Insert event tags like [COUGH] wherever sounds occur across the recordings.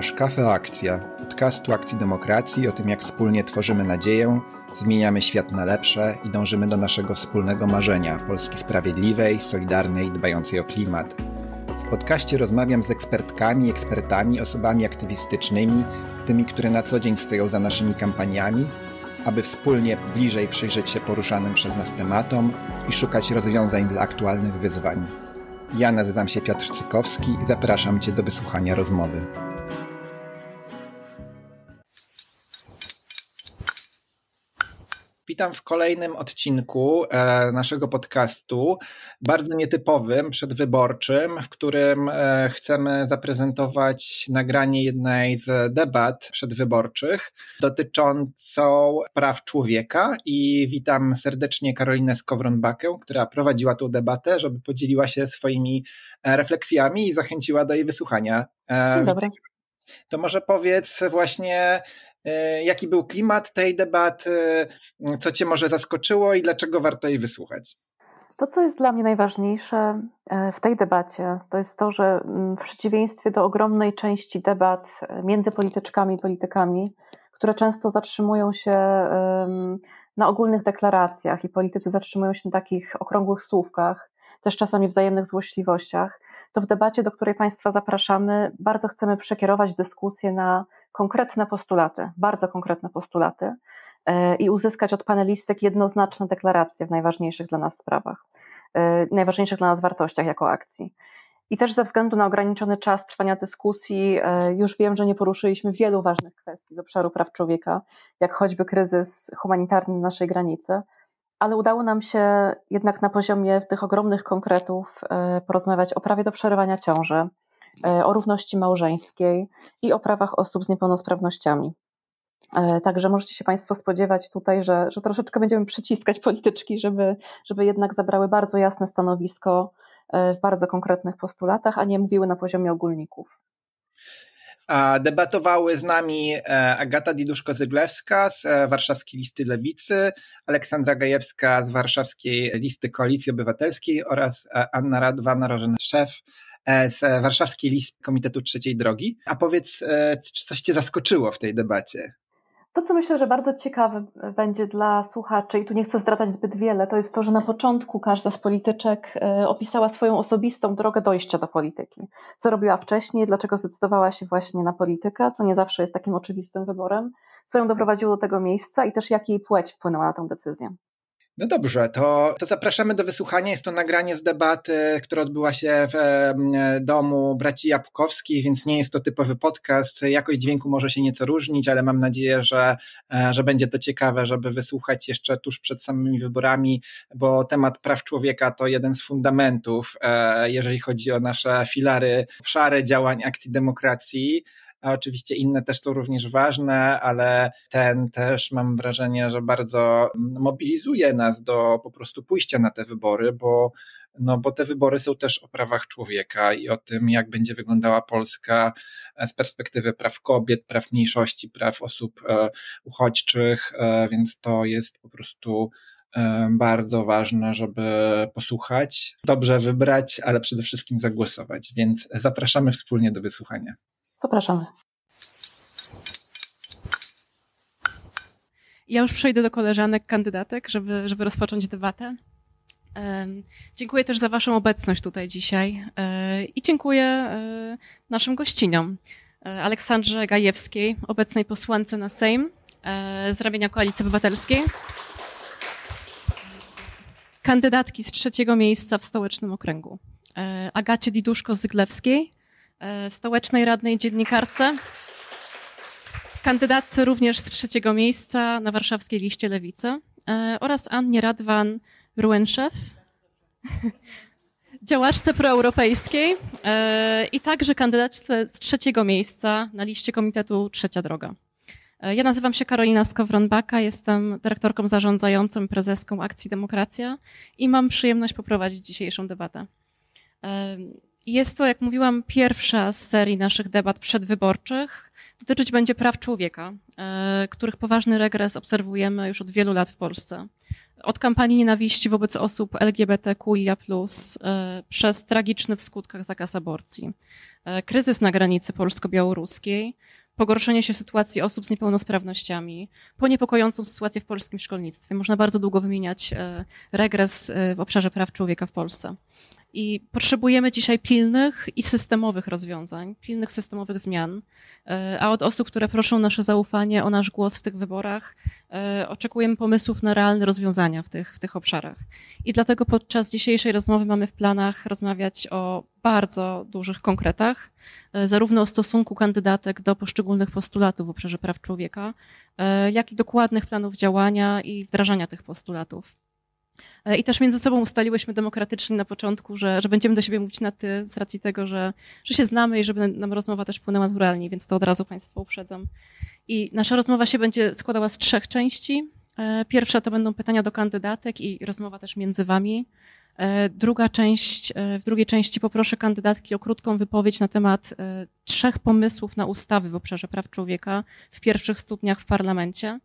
Słuchasz Kafe Akcja, podcastu Akcji Demokracji o tym, jak wspólnie tworzymy nadzieję, zmieniamy świat na lepsze i dążymy do naszego wspólnego marzenia Polski sprawiedliwej, solidarnej, dbającej o klimat. W podcaście rozmawiam z ekspertkami, ekspertami, osobami aktywistycznymi, tymi, które na co dzień stoją za naszymi kampaniami, aby wspólnie bliżej przyjrzeć się poruszanym przez nas tematom i szukać rozwiązań dla aktualnych wyzwań. Ja nazywam się Piotr Cykowski i zapraszam Cię do wysłuchania rozmowy. Witam w kolejnym odcinku e, naszego podcastu, bardzo nietypowym, przedwyborczym, w którym e, chcemy zaprezentować nagranie jednej z debat przedwyborczych dotyczącą praw człowieka. I witam serdecznie Karolinę Skowron-Bakę, która prowadziła tę debatę, żeby podzieliła się swoimi e, refleksjami i zachęciła do jej wysłuchania. Dzień dobry. To może powiedz właśnie, jaki był klimat tej debaty, co Cię może zaskoczyło i dlaczego warto jej wysłuchać? To, co jest dla mnie najważniejsze e, w tej debacie, to jest to, że mm, w przeciwieństwie do ogromnej części debat e, między polityczkami i politykami, które często zatrzymują się na ogólnych deklaracjach i politycy zatrzymują się na takich okrągłych słówkach, też czasami wzajemnych złośliwościach, to w debacie, do której Państwa zapraszamy, bardzo chcemy przekierować dyskusję na konkretne postulaty, bardzo konkretne postulaty e, i uzyskać od panelistek jednoznaczne deklaracje w najważniejszych dla nas sprawach, e, najważniejszych dla nas wartościach jako akcji. I też ze względu na ograniczony czas trwania dyskusji, e, już wiem, że nie poruszyliśmy wielu ważnych kwestii z obszaru praw człowieka, jak choćby kryzys humanitarny na naszej granicy, ale udało nam się jednak na poziomie tych ogromnych konkretów porozmawiać o prawie do przerywania ciąży, o równości małżeńskiej i o prawach osób z niepełnosprawnościami. E, także możecie się Państwo spodziewać tutaj, że, że troszeczkę będziemy przyciskać [LAUGHS] polityczki, żeby, żeby jednak zabrały bardzo jasne stanowisko e, w bardzo konkretnych postulatach, a nie mówiły na poziomie ogólników. A debatowały z nami Agata Diduszko-Zyglewska z Warszawskiej Listy Lewicy, Aleksandra Gajewska z Warszawskiej Listy Koalicji Obywatelskiej oraz Anna Radwana-Rożen-Szef E, z warszawskiej listy Komitetu Trzeciej Drogi. A powiedz, e, czy coś Cię zaskoczyło w tej debacie? To, co myślę, że bardzo ciekawe będzie dla słuchaczy, i tu nie chcę zdradzać zbyt wiele, to jest to, że na początku każda z polityczek e, opisała swoją osobistą drogę dojścia do polityki. Co robiła wcześniej, dlaczego zdecydowała się właśnie na politykę, co nie zawsze jest takim oczywistym wyborem, co ją doprowadziło do tego miejsca i też jak jej płeć wpłynęła na tę decyzję. No dobrze, to, to zapraszamy do wysłuchania. Jest to nagranie z debaty, która odbyła się w domu braci Jabłkowskich, więc nie jest to typowy podcast. Jakość dźwięku może się nieco różnić, ale mam nadzieję, że, e, że będzie to ciekawe, żeby wysłuchać jeszcze tuż przed samymi wyborami, bo temat praw człowieka to jeden z fundamentów, e, jeżeli chodzi o nasze filary, obszary działań akcji demokracji a oczywiście inne też są również ważne, ale ten też mam wrażenie, że bardzo mobilizuje nas do po prostu pójścia na te wybory, bo no bo te wybory są też o prawach człowieka i o tym, jak będzie wyglądała Polska z perspektywy praw kobiet, praw mniejszości, praw osób e, uchodźczych, e, więc to jest po prostu e, bardzo ważne, żeby posłuchać, dobrze wybrać, ale przede wszystkim zagłosować. Więc zapraszamy wspólnie do wysłuchania. Zapraszamy. Ja już przejdę do koleżanek, kandydatek, żeby, żeby rozpocząć debatę. Dziękuję też za Waszą obecność tutaj dzisiaj e, i dziękuję e, naszym gościniom. E, Aleksandrze Gajewskiej, obecnej posłance na Sejm z ramienia Koalicji Obywatelskiej. Kandydatki z trzeciego miejsca w stołecznym okręgu. Agacie Diduszko-Zyglewskiej, stołecznej radnej dziennikarce, kandydatce również z trzeciego miejsca na warszawskiej liście Lewicy e, oraz Annie Radwan Ruenszew, [LAUGHS] działaczce proeuropejskiej e, i także kandydatce z trzeciego miejsca na liście Komitetu Trzecia Droga. Ja nazywam się Karolina Skowron-Baka, jestem dyrektorką zarządzającą, prezeską Akcji Demokracja i mam przyjemność poprowadzić dzisiejszą debatę. Jest to, jak mówiłam, pierwsza z serii naszych debat przedwyborczych. Dotyczyć będzie praw człowieka, e, których poważny regres obserwujemy już od wielu lat w Polsce. Od kampanii nienawiści wobec osób LGBTQIA, e, przez tragiczny w skutkach zakaz aborcji, kryzys na granicy polsko-białoruskiej, pogorszenie się sytuacji osób z niepełnosprawnościami, po niepokojącą sytuację w polskim szkolnictwie. Można bardzo długo wymieniać regres w obszarze praw człowieka w Polsce. I potrzebujemy dzisiaj pilnych i systemowych rozwiązań, pilnych systemowych zmian. E, a od osób, które proszą nasze zaufanie o nasz głos w tych wyborach, e, oczekujemy pomysłów na realne rozwiązania w tych, w tych obszarach. I dlatego podczas dzisiejszej rozmowy mamy w planach rozmawiać o bardzo dużych konkretach, e, zarówno o stosunku kandydatek do poszczególnych postulatów w obszarze praw człowieka, jak i dokładnych planów działania i wdrażania tych postulatów. E, I też między sobą ustaliłyśmy demokratycznie na początku, że, że będziemy do siebie mówić na ty z racji tego, że, że się znamy i żeby nam rozmowa też płynęła naturalnie, więc to od razu Państwu uprzedzam. I nasza rozmowa się będzie składała z trzech części. E, pierwsza to będą pytania do kandydatek i rozmowa też między Wami. E, druga część, w drugiej części poproszę kandydatki o krótką wypowiedź na temat trzech pomysłów na ustawy w obszarze praw człowieka w pierwszych studniach w parlamencie.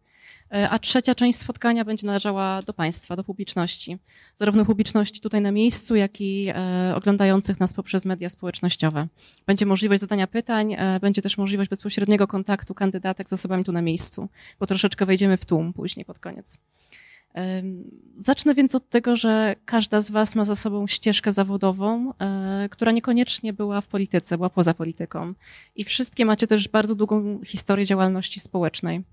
E, a trzecia część spotkania będzie należała do Państwa, do publiczności. Zarówno publiczności tutaj na miejscu, jak i e, oglądających nas poprzez media społecznościowe. Będzie możliwość zadania pytań, e, będzie też możliwość bezpośredniego kontaktu kandydatek z osobami tu na miejscu, bo troszeczkę wejdziemy w tłum później pod koniec. Zacznę więc od tego, że każda z Was ma za sobą ścieżkę zawodową, która niekoniecznie była w polityce, była poza polityką. I wszystkie macie też bardzo długą historię działalności społecznej.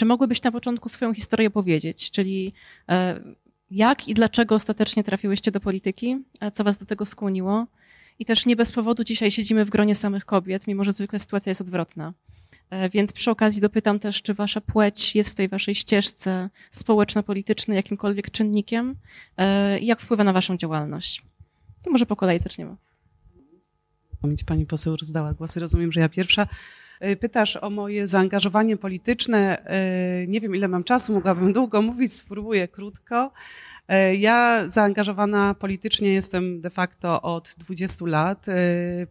Czy mogłybyś na początku swoją historię powiedzieć, czyli e, jak i dlaczego ostatecznie trafiłyście do polityki, co was do tego skłoniło? I też nie bez powodu dzisiaj siedzimy w gronie samych kobiet, mimo że zwykle sytuacja jest odwrotna. E, więc przy okazji dopytam też, czy wasza płeć jest w tej waszej ścieżce społeczno-politycznej jakimkolwiek czynnikiem e, i jak wpływa na waszą działalność? To może po kolei zaczniemy. Pani poseł rozdała głosy. Rozumiem, że ja pierwsza. Y, pytasz o moje zaangażowanie polityczne. Y, nie wiem, ile mam czasu, mogłabym [LAUGHS] długo mówić, spróbuję krótko. Y, ja zaangażowana politycznie jestem de facto od 20 lat.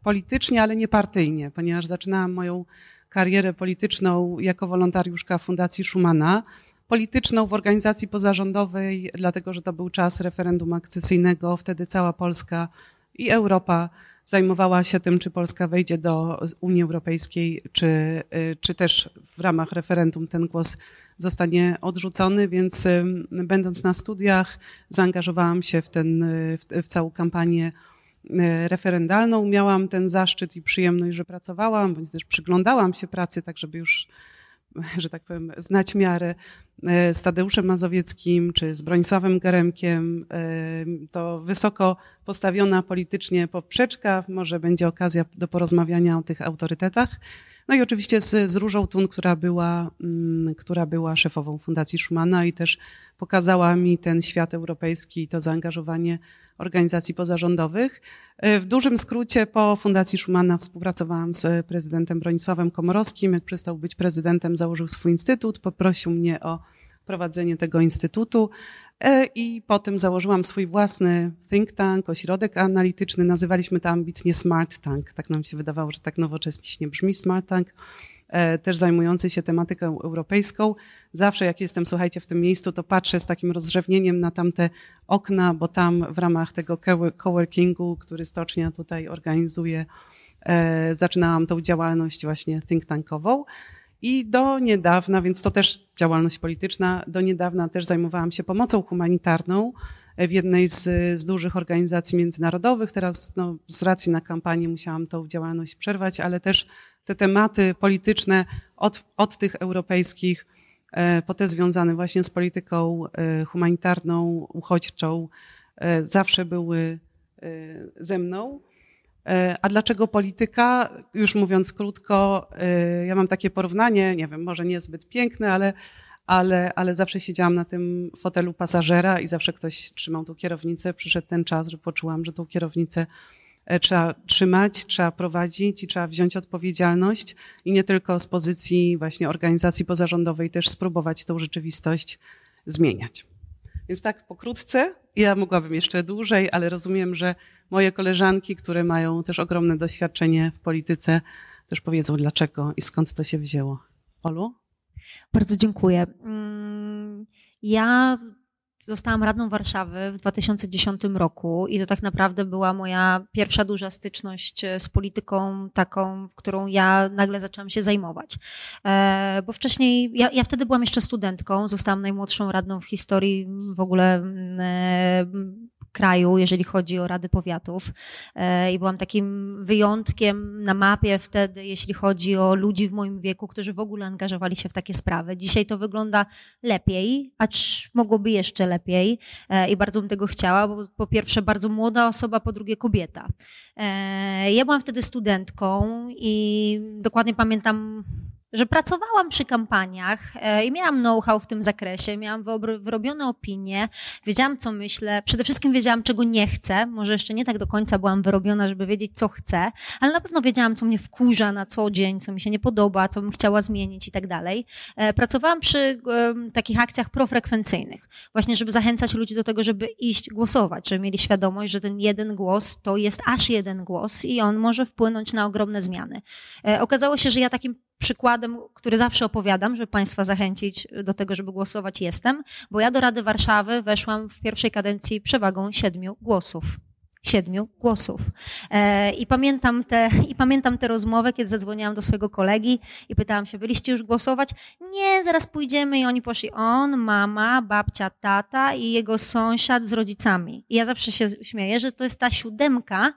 Politycznie, ale nie partyjnie, ponieważ zaczynałam moją karierę polityczną jako wolontariuszka Fundacji Schumana polityczną w organizacji pozarządowej, dlatego że to był czas referendum akcesyjnego. Wtedy cała Polska i Europa zajmowała się tym, czy Polska wejdzie do Unii Europejskiej, czy, y, czy też w ramach referendum ten głos zostanie odrzucony, więc będąc na studiach zaangażowałam się w, ten, w, w całą kampanię y, referendalną. Miałam ten zaszczyt i przyjemność, że pracowałam, bądź też przyglądałam się pracy, tak żeby już [LAUGHS] że tak powiem, znać miarę e, z Tadeuszem Mazowieckim czy z Bronisławem Garemkiem. E, to wysoko postawiona politycznie poprzeczka. Może będzie okazja do porozmawiania o tych autorytetach. No i oczywiście z, z Różą Tun, która była, mm, która była szefową Fundacji Schumana i też pokazała mi ten świat europejski i to zaangażowanie organizacji pozarządowych. W dużym skrócie po Fundacji Schumana współpracowałam z prezydentem Bronisławem Komorowskim. Jak przestał być prezydentem, założył swój instytut, poprosił mnie o prowadzenie tego instytutu e, i potem założyłam swój własny think tank, ośrodek analityczny. Nazywaliśmy to ambitnie Smart Tank. Tak nam się wydawało, że tak nowocześnie brzmi Smart Tank. E, też zajmujący się tematyką europejską. Zawsze jak jestem, słuchajcie, w tym miejscu, to patrzę z takim rozrzewnieniem na tamte okna, bo tam w ramach tego coworkingu, który Stocznia tutaj organizuje, e, zaczynałam tą działalność właśnie think tankową. I do niedawna, więc to też działalność polityczna, do niedawna też zajmowałam się pomocą humanitarną w jednej z, z dużych organizacji międzynarodowych. Teraz no, z racji na kampanię musiałam tą działalność przerwać, ale też te tematy polityczne od, od tych europejskich e, po te związane właśnie z polityką e, humanitarną, uchodźczą, e, zawsze były ze mną. A dlaczego polityka? Już mówiąc krótko, ja mam takie porównanie, nie wiem, może niezbyt piękne, ale, ale, ale zawsze siedziałam na tym fotelu pasażera i zawsze ktoś trzymał tą kierownicę. Przyszedł ten czas, że poczułam, że tą kierownicę E, trzeba trzymać, trzeba prowadzić i trzeba wziąć odpowiedzialność i nie tylko z pozycji właśnie organizacji pozarządowej też spróbować tą rzeczywistość zmieniać. Więc tak pokrótce, ja mogłabym jeszcze dłużej, ale rozumiem, że moje koleżanki, które mają też ogromne doświadczenie w polityce, też powiedzą dlaczego i skąd to się wzięło. Olu? Bardzo dziękuję. Mm, ja zostałam radną Warszawy w 2010 roku i to tak naprawdę była moja pierwsza duża styczność e, z polityką taką, którą ja nagle zaczęłam się zajmować. E, bo wcześniej, ja, ja wtedy byłam jeszcze studentką, zostałam najmłodszą radną w historii w ogóle mm, e, kraju, jeżeli chodzi o rady powiatów. E, I byłam takim wyjątkiem na mapie wtedy, jeśli chodzi o ludzi w moim wieku, którzy w ogóle angażowali się w takie sprawy. Dzisiaj to wygląda lepiej, acz mogłoby jeszcze lepiej e, i bardzo bym tego chciała, bo po pierwsze bardzo młoda osoba, po drugie kobieta. E, ja byłam wtedy studentką i dokładnie pamiętam że pracowałam przy kampaniach e, i miałam know-how w tym zakresie, miałam wyrobione opinie, wiedziałam, co myślę, przede wszystkim wiedziałam, czego nie chcę, może jeszcze nie tak do końca byłam wyrobiona, żeby wiedzieć, co chcę, ale na pewno wiedziałam, co mnie wkurza na co dzień, co mi się nie podoba, co bym chciała zmienić i tak dalej. E, pracowałam przy takich akcjach profrekwencyjnych, właśnie, żeby zachęcać ludzi do tego, żeby iść głosować, żeby mieli świadomość, że ten jeden głos to jest aż jeden głos i on może wpłynąć na ogromne zmiany. E, okazało się, że ja takim przykładem, który zawsze opowiadam, żeby Państwa zachęcić do tego, żeby głosować, jestem, bo ja do Rady Warszawy weszłam w pierwszej kadencji przewagą siedmiu głosów siedmiu głosów. E, I pamiętam, te, I pamiętam tę rozmowę, kiedy zadzwoniłam do swojego kolegi i pytałam się, byliście już głosować? Nie, zaraz pójdziemy i oni poszli. On, mama, babcia, tata i jego sąsiad z rodzicami. I ja zawsze się śmieję, że to jest ta siódemka,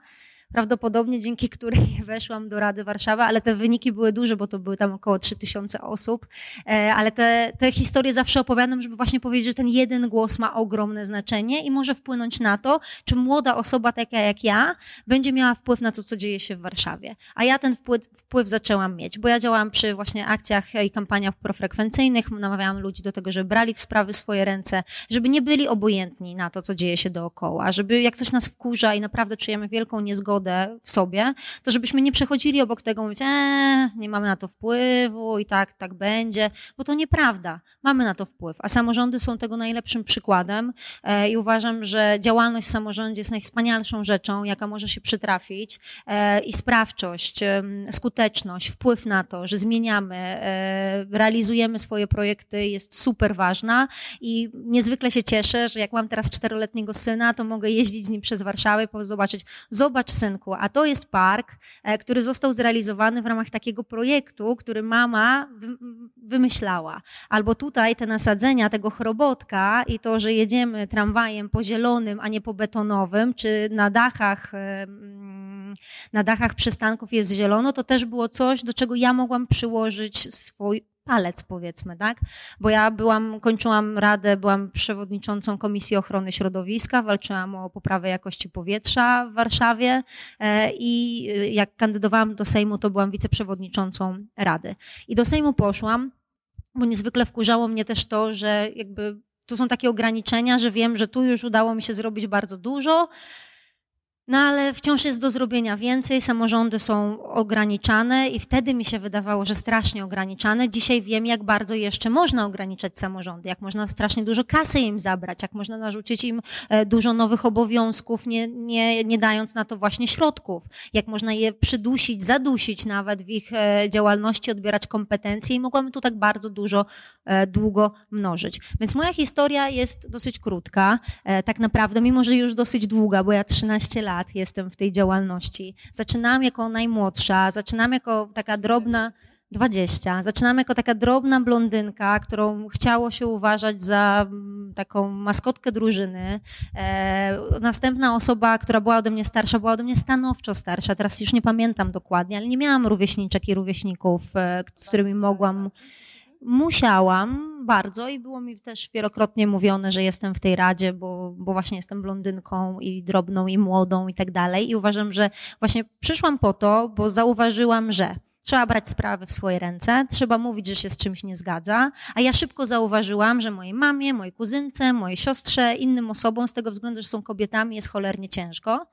prawdopodobnie dzięki której [LAUGHS] weszłam do Rady Warszawy, ale te wyniki były duże, bo to były tam około 3000 osób, e, ale te, te historie zawsze opowiadam, żeby właśnie powiedzieć, że ten jeden głos ma ogromne znaczenie i może wpłynąć na to, czy młoda osoba taka jak ja będzie miała wpływ na to, co dzieje się w Warszawie. A ja ten wpływ, wpływ zaczęłam mieć, bo ja działałam przy właśnie akcjach i kampaniach profrekwencyjnych, namawiałam ludzi do tego, żeby brali w sprawy swoje ręce, żeby nie byli obojętni na to, co dzieje się dookoła, żeby jak coś nas wkurza i naprawdę czujemy wielką niezgodę, w sobie, to żebyśmy nie przechodzili obok tego, mówić, eee, nie mamy na to wpływu i tak, tak będzie, bo to nieprawda. Mamy na to wpływ, a samorządy są tego najlepszym przykładem e, i uważam, że działalność w samorządzie jest najwspanialszą rzeczą, jaka może się przytrafić e, i sprawczość, skuteczność, wpływ na to, że zmieniamy, e, realizujemy swoje projekty jest super ważna i niezwykle się cieszę, że jak mam teraz czteroletniego syna, to mogę jeździć z nim przez Warszawę i zobaczyć, zobacz a to jest park, e, który został zrealizowany w ramach takiego projektu, który mama wymyślała. Albo tutaj te nasadzenia tego chrobotka i to, że jedziemy tramwajem po zielonym, a nie po betonowym, czy na dachach e, na dachach przystanków jest zielono, to też było coś, do czego ja mogłam przyłożyć swój palec, powiedzmy, tak? Bo ja byłam, kończyłam radę, byłam przewodniczącą Komisji Ochrony Środowiska, walczyłam o poprawę jakości powietrza w Warszawie e, i e, jak kandydowałam do Sejmu, to byłam wiceprzewodniczącą Rady. I do Sejmu poszłam, bo niezwykle wkurzało mnie też to, że jakby tu są takie ograniczenia, że wiem, że tu już udało mi się zrobić bardzo dużo, no ale wciąż jest do zrobienia więcej, samorządy są ograniczane i wtedy mi się wydawało, że strasznie ograniczane. Dzisiaj wiem, jak bardzo jeszcze można ograniczać samorządy, jak można strasznie dużo kasy im zabrać, jak można narzucić im e, dużo nowych obowiązków, nie, nie, nie dając na to właśnie środków, jak można je przydusić, zadusić nawet w ich e, działalności, odbierać kompetencje i mogłabym tu tak bardzo dużo, e, długo mnożyć. Więc moja historia jest dosyć krótka, tak naprawdę, mimo że już dosyć długa, bo ja 13 lat lat jestem w tej działalności. Zaczynałam jako najmłodsza, zaczynam jako taka drobna, 20. Zaczynam jako taka drobna blondynka, którą chciało się uważać za mm, taką maskotkę drużyny. E, następna osoba, która była ode mnie starsza, była ode mnie stanowczo starsza. Teraz już nie pamiętam dokładnie, ale nie miałam rówieśniczek i rówieśników, e, z którymi mogłam musiałam bardzo i było mi też wielokrotnie mówione, że jestem w tej radzie, bo, bo właśnie jestem blondynką i drobną i młodą i tak dalej. I uważam, że właśnie przyszłam po to, bo zauważyłam, że Trzeba brać sprawy w swoje ręce, trzeba mówić, że się z czymś nie zgadza, a ja szybko zauważyłam, że mojej mamie, mojej kuzynce, mojej siostrze, innym osobom z tego względu, że są kobietami, jest cholernie ciężko.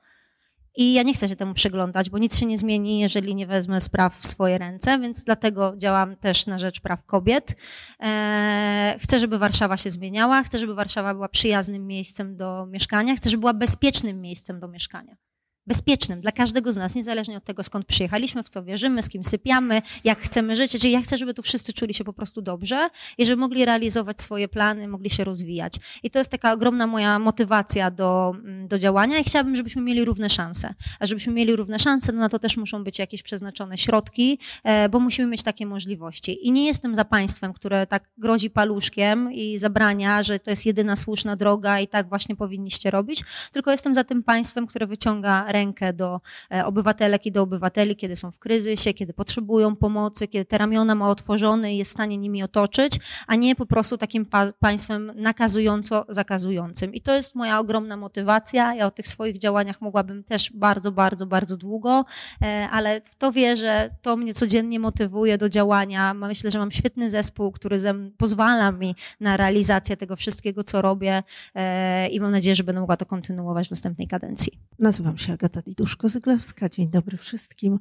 I ja nie chcę się temu przyglądać, bo nic się nie zmieni, jeżeli nie wezmę spraw w swoje ręce, więc dlatego działam też na rzecz praw kobiet. Eee, chcę, żeby Warszawa się zmieniała, chcę, żeby Warszawa była przyjaznym miejscem do mieszkania, chcę, żeby była bezpiecznym miejscem do mieszkania. Bezpiecznym dla każdego z nas, niezależnie od tego, skąd przyjechaliśmy, w co wierzymy, z kim sypiamy, jak chcemy żyć. Czyli ja chcę, żeby tu wszyscy czuli się po prostu dobrze i żeby mogli realizować swoje plany, mogli się rozwijać. I to jest taka ogromna moja motywacja do, mm, do działania i chciałabym, żebyśmy mieli równe szanse. A żebyśmy mieli równe szanse, no na to też muszą być jakieś przeznaczone środki, e, bo musimy mieć takie możliwości. I nie jestem za państwem, które tak grozi paluszkiem i zabrania, że to jest jedyna słuszna droga i tak właśnie powinniście robić, tylko jestem za tym państwem, które wyciąga rękę do e, obywatelek i do obywateli, kiedy są w kryzysie, kiedy potrzebują pomocy, kiedy te ramiona ma otworzone i jest w stanie nimi otoczyć, a nie po prostu takim pa państwem nakazująco zakazującym. I to jest moja ogromna motywacja. Ja o tych swoich działaniach mogłabym też bardzo, bardzo, bardzo długo, e, ale w to wierzę, to mnie codziennie motywuje do działania. Myślę, że mam świetny zespół, który pozwala mi na realizację tego wszystkiego, co robię e, i mam nadzieję, że będę mogła to kontynuować w następnej kadencji. Nazywam się Agata Diduszko-Zyglewska. Dzień dobry wszystkim.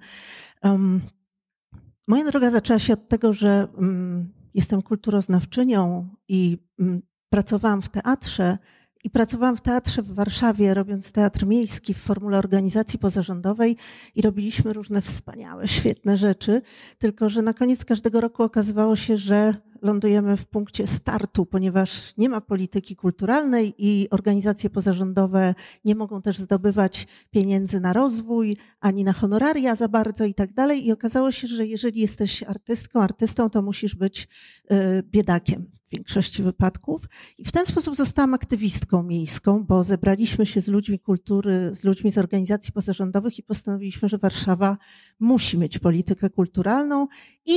Moja droga zaczęła się od tego, że um, jestem kulturoznawczynią i um, pracowałam w teatrze i pracowałam w teatrze w Warszawie, robiąc teatr miejski w formule organizacji pozarządowej i robiliśmy różne wspaniałe, świetne rzeczy. Tylko, że na koniec każdego roku okazywało się, że lądujemy w punkcie startu, ponieważ nie ma polityki kulturalnej i organizacje pozarządowe nie mogą też zdobywać pieniędzy na rozwój, ani na honoraria za bardzo i tak dalej. I okazało się, że jeżeli jesteś artystką, artystą, to musisz być y, biedakiem w większości wypadków. I w ten sposób zostałam aktywistką miejską, bo zebraliśmy się z ludźmi kultury, z ludźmi z organizacji pozarządowych i postanowiliśmy, że Warszawa musi mieć politykę kulturalną i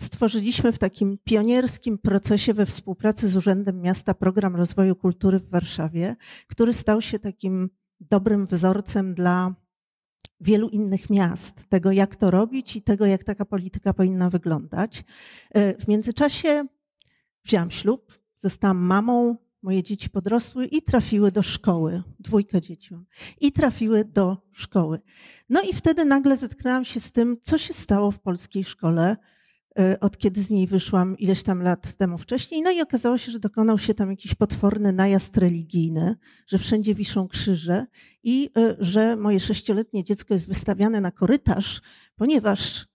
stworzyliśmy w takim pionierskim procesie we współpracy z Urzędem Miasta program rozwoju kultury w Warszawie, który stał się takim dobrym wzorcem dla wielu innych miast, tego jak to robić i tego jak taka polityka powinna wyglądać. W międzyczasie wzięłam ślub, zostałam mamą, moje dzieci podrosły i trafiły do szkoły. Dwójkę dzieci mam. I trafiły do szkoły. No i wtedy nagle zetknęłam się z tym, co się stało w polskiej szkole, e, od kiedy z niej wyszłam ileś tam lat temu wcześniej. No i okazało się, że dokonał się tam jakiś potworny najazd religijny, że wszędzie wiszą krzyże i e, że moje sześcioletnie dziecko jest wystawiane na korytarz, ponieważ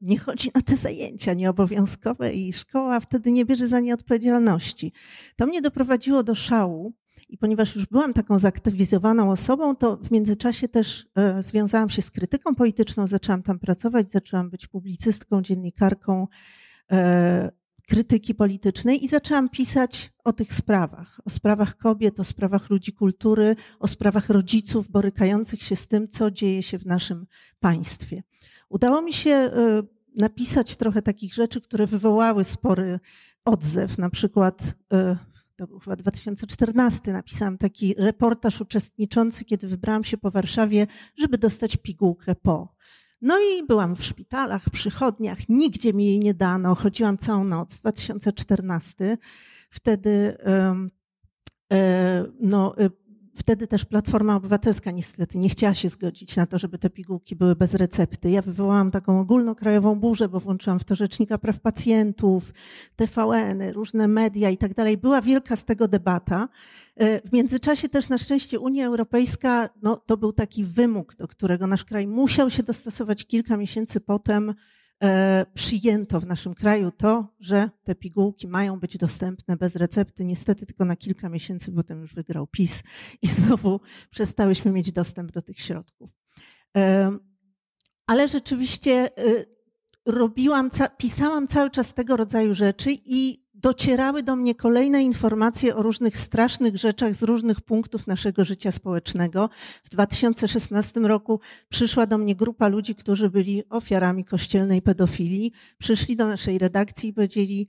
nie chodzi na te zajęcia nieobowiązkowe i szkoła wtedy nie bierze za nie odpowiedzialności. To mnie doprowadziło do szału i ponieważ już byłam taką zaktywizowaną osobą, to w międzyczasie też e, związałam się z krytyką polityczną, zaczęłam tam pracować, zaczęłam być publicystką, dziennikarką e, krytyki politycznej i zaczęłam pisać o tych sprawach, o sprawach kobiet, o sprawach ludzi kultury, o sprawach rodziców borykających się z tym, co dzieje się w naszym państwie. Udało mi się y, napisać trochę takich rzeczy, które wywołały spory odzew. Na przykład y, to był chyba 2014, napisałam taki reportaż uczestniczący, kiedy wybrałam się po Warszawie, żeby dostać pigułkę po. No i byłam w szpitalach, przychodniach, nigdzie mi jej nie dano, chodziłam całą noc, 2014. Wtedy e, no, Wtedy też Platforma Obywatelska niestety nie chciała się zgodzić na to, żeby te pigułki były bez recepty. Ja wywołałam taką ogólnokrajową burzę, bo włączyłam w to Rzecznika Praw Pacjentów, TVN, różne media i tak dalej. Była wielka z tego debata. E, w międzyczasie też na szczęście Unia Europejska, no, to był taki wymóg, do którego nasz kraj musiał się dostosować kilka miesięcy potem. E, przyjęto w naszym kraju to, że te pigułki mają być dostępne bez recepty. Niestety tylko na kilka miesięcy, potem już wygrał PiS i [LAUGHS] znowu przestałyśmy mieć dostęp do tych środków. E, ale rzeczywiście e, robiłam, pisałam cały czas tego rodzaju rzeczy i docierały do mnie kolejne informacje o różnych strasznych rzeczach z różnych punktów naszego życia społecznego. W 2016 roku przyszła do mnie grupa ludzi, którzy byli ofiarami kościelnej pedofilii. Przyszli do naszej redakcji i powiedzieli,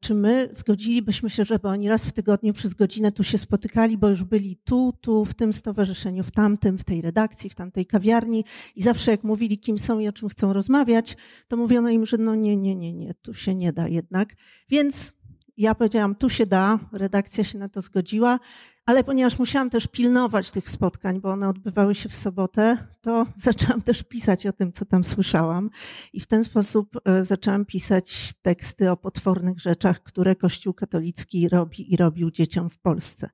czy my zgodzilibyśmy się, żeby oni raz w tygodniu przez godzinę tu się spotykali, bo już byli tu, tu, w tym stowarzyszeniu, w tamtym, w tej redakcji, w tamtej kawiarni i zawsze jak mówili, kim są i o czym chcą rozmawiać, to mówiono im, że no nie, nie, nie, nie, tu się nie da jednak. Więc ja powiedziałam, tu się da, redakcja się na to zgodziła, ale ponieważ musiałam też pilnować tych spotkań, bo one odbywały się w sobotę, to [LAUGHS] zaczęłam też pisać o tym, co tam słyszałam. I w ten sposób e, zaczęłam pisać teksty o potwornych rzeczach, które Kościół katolicki robi i robił dzieciom w Polsce.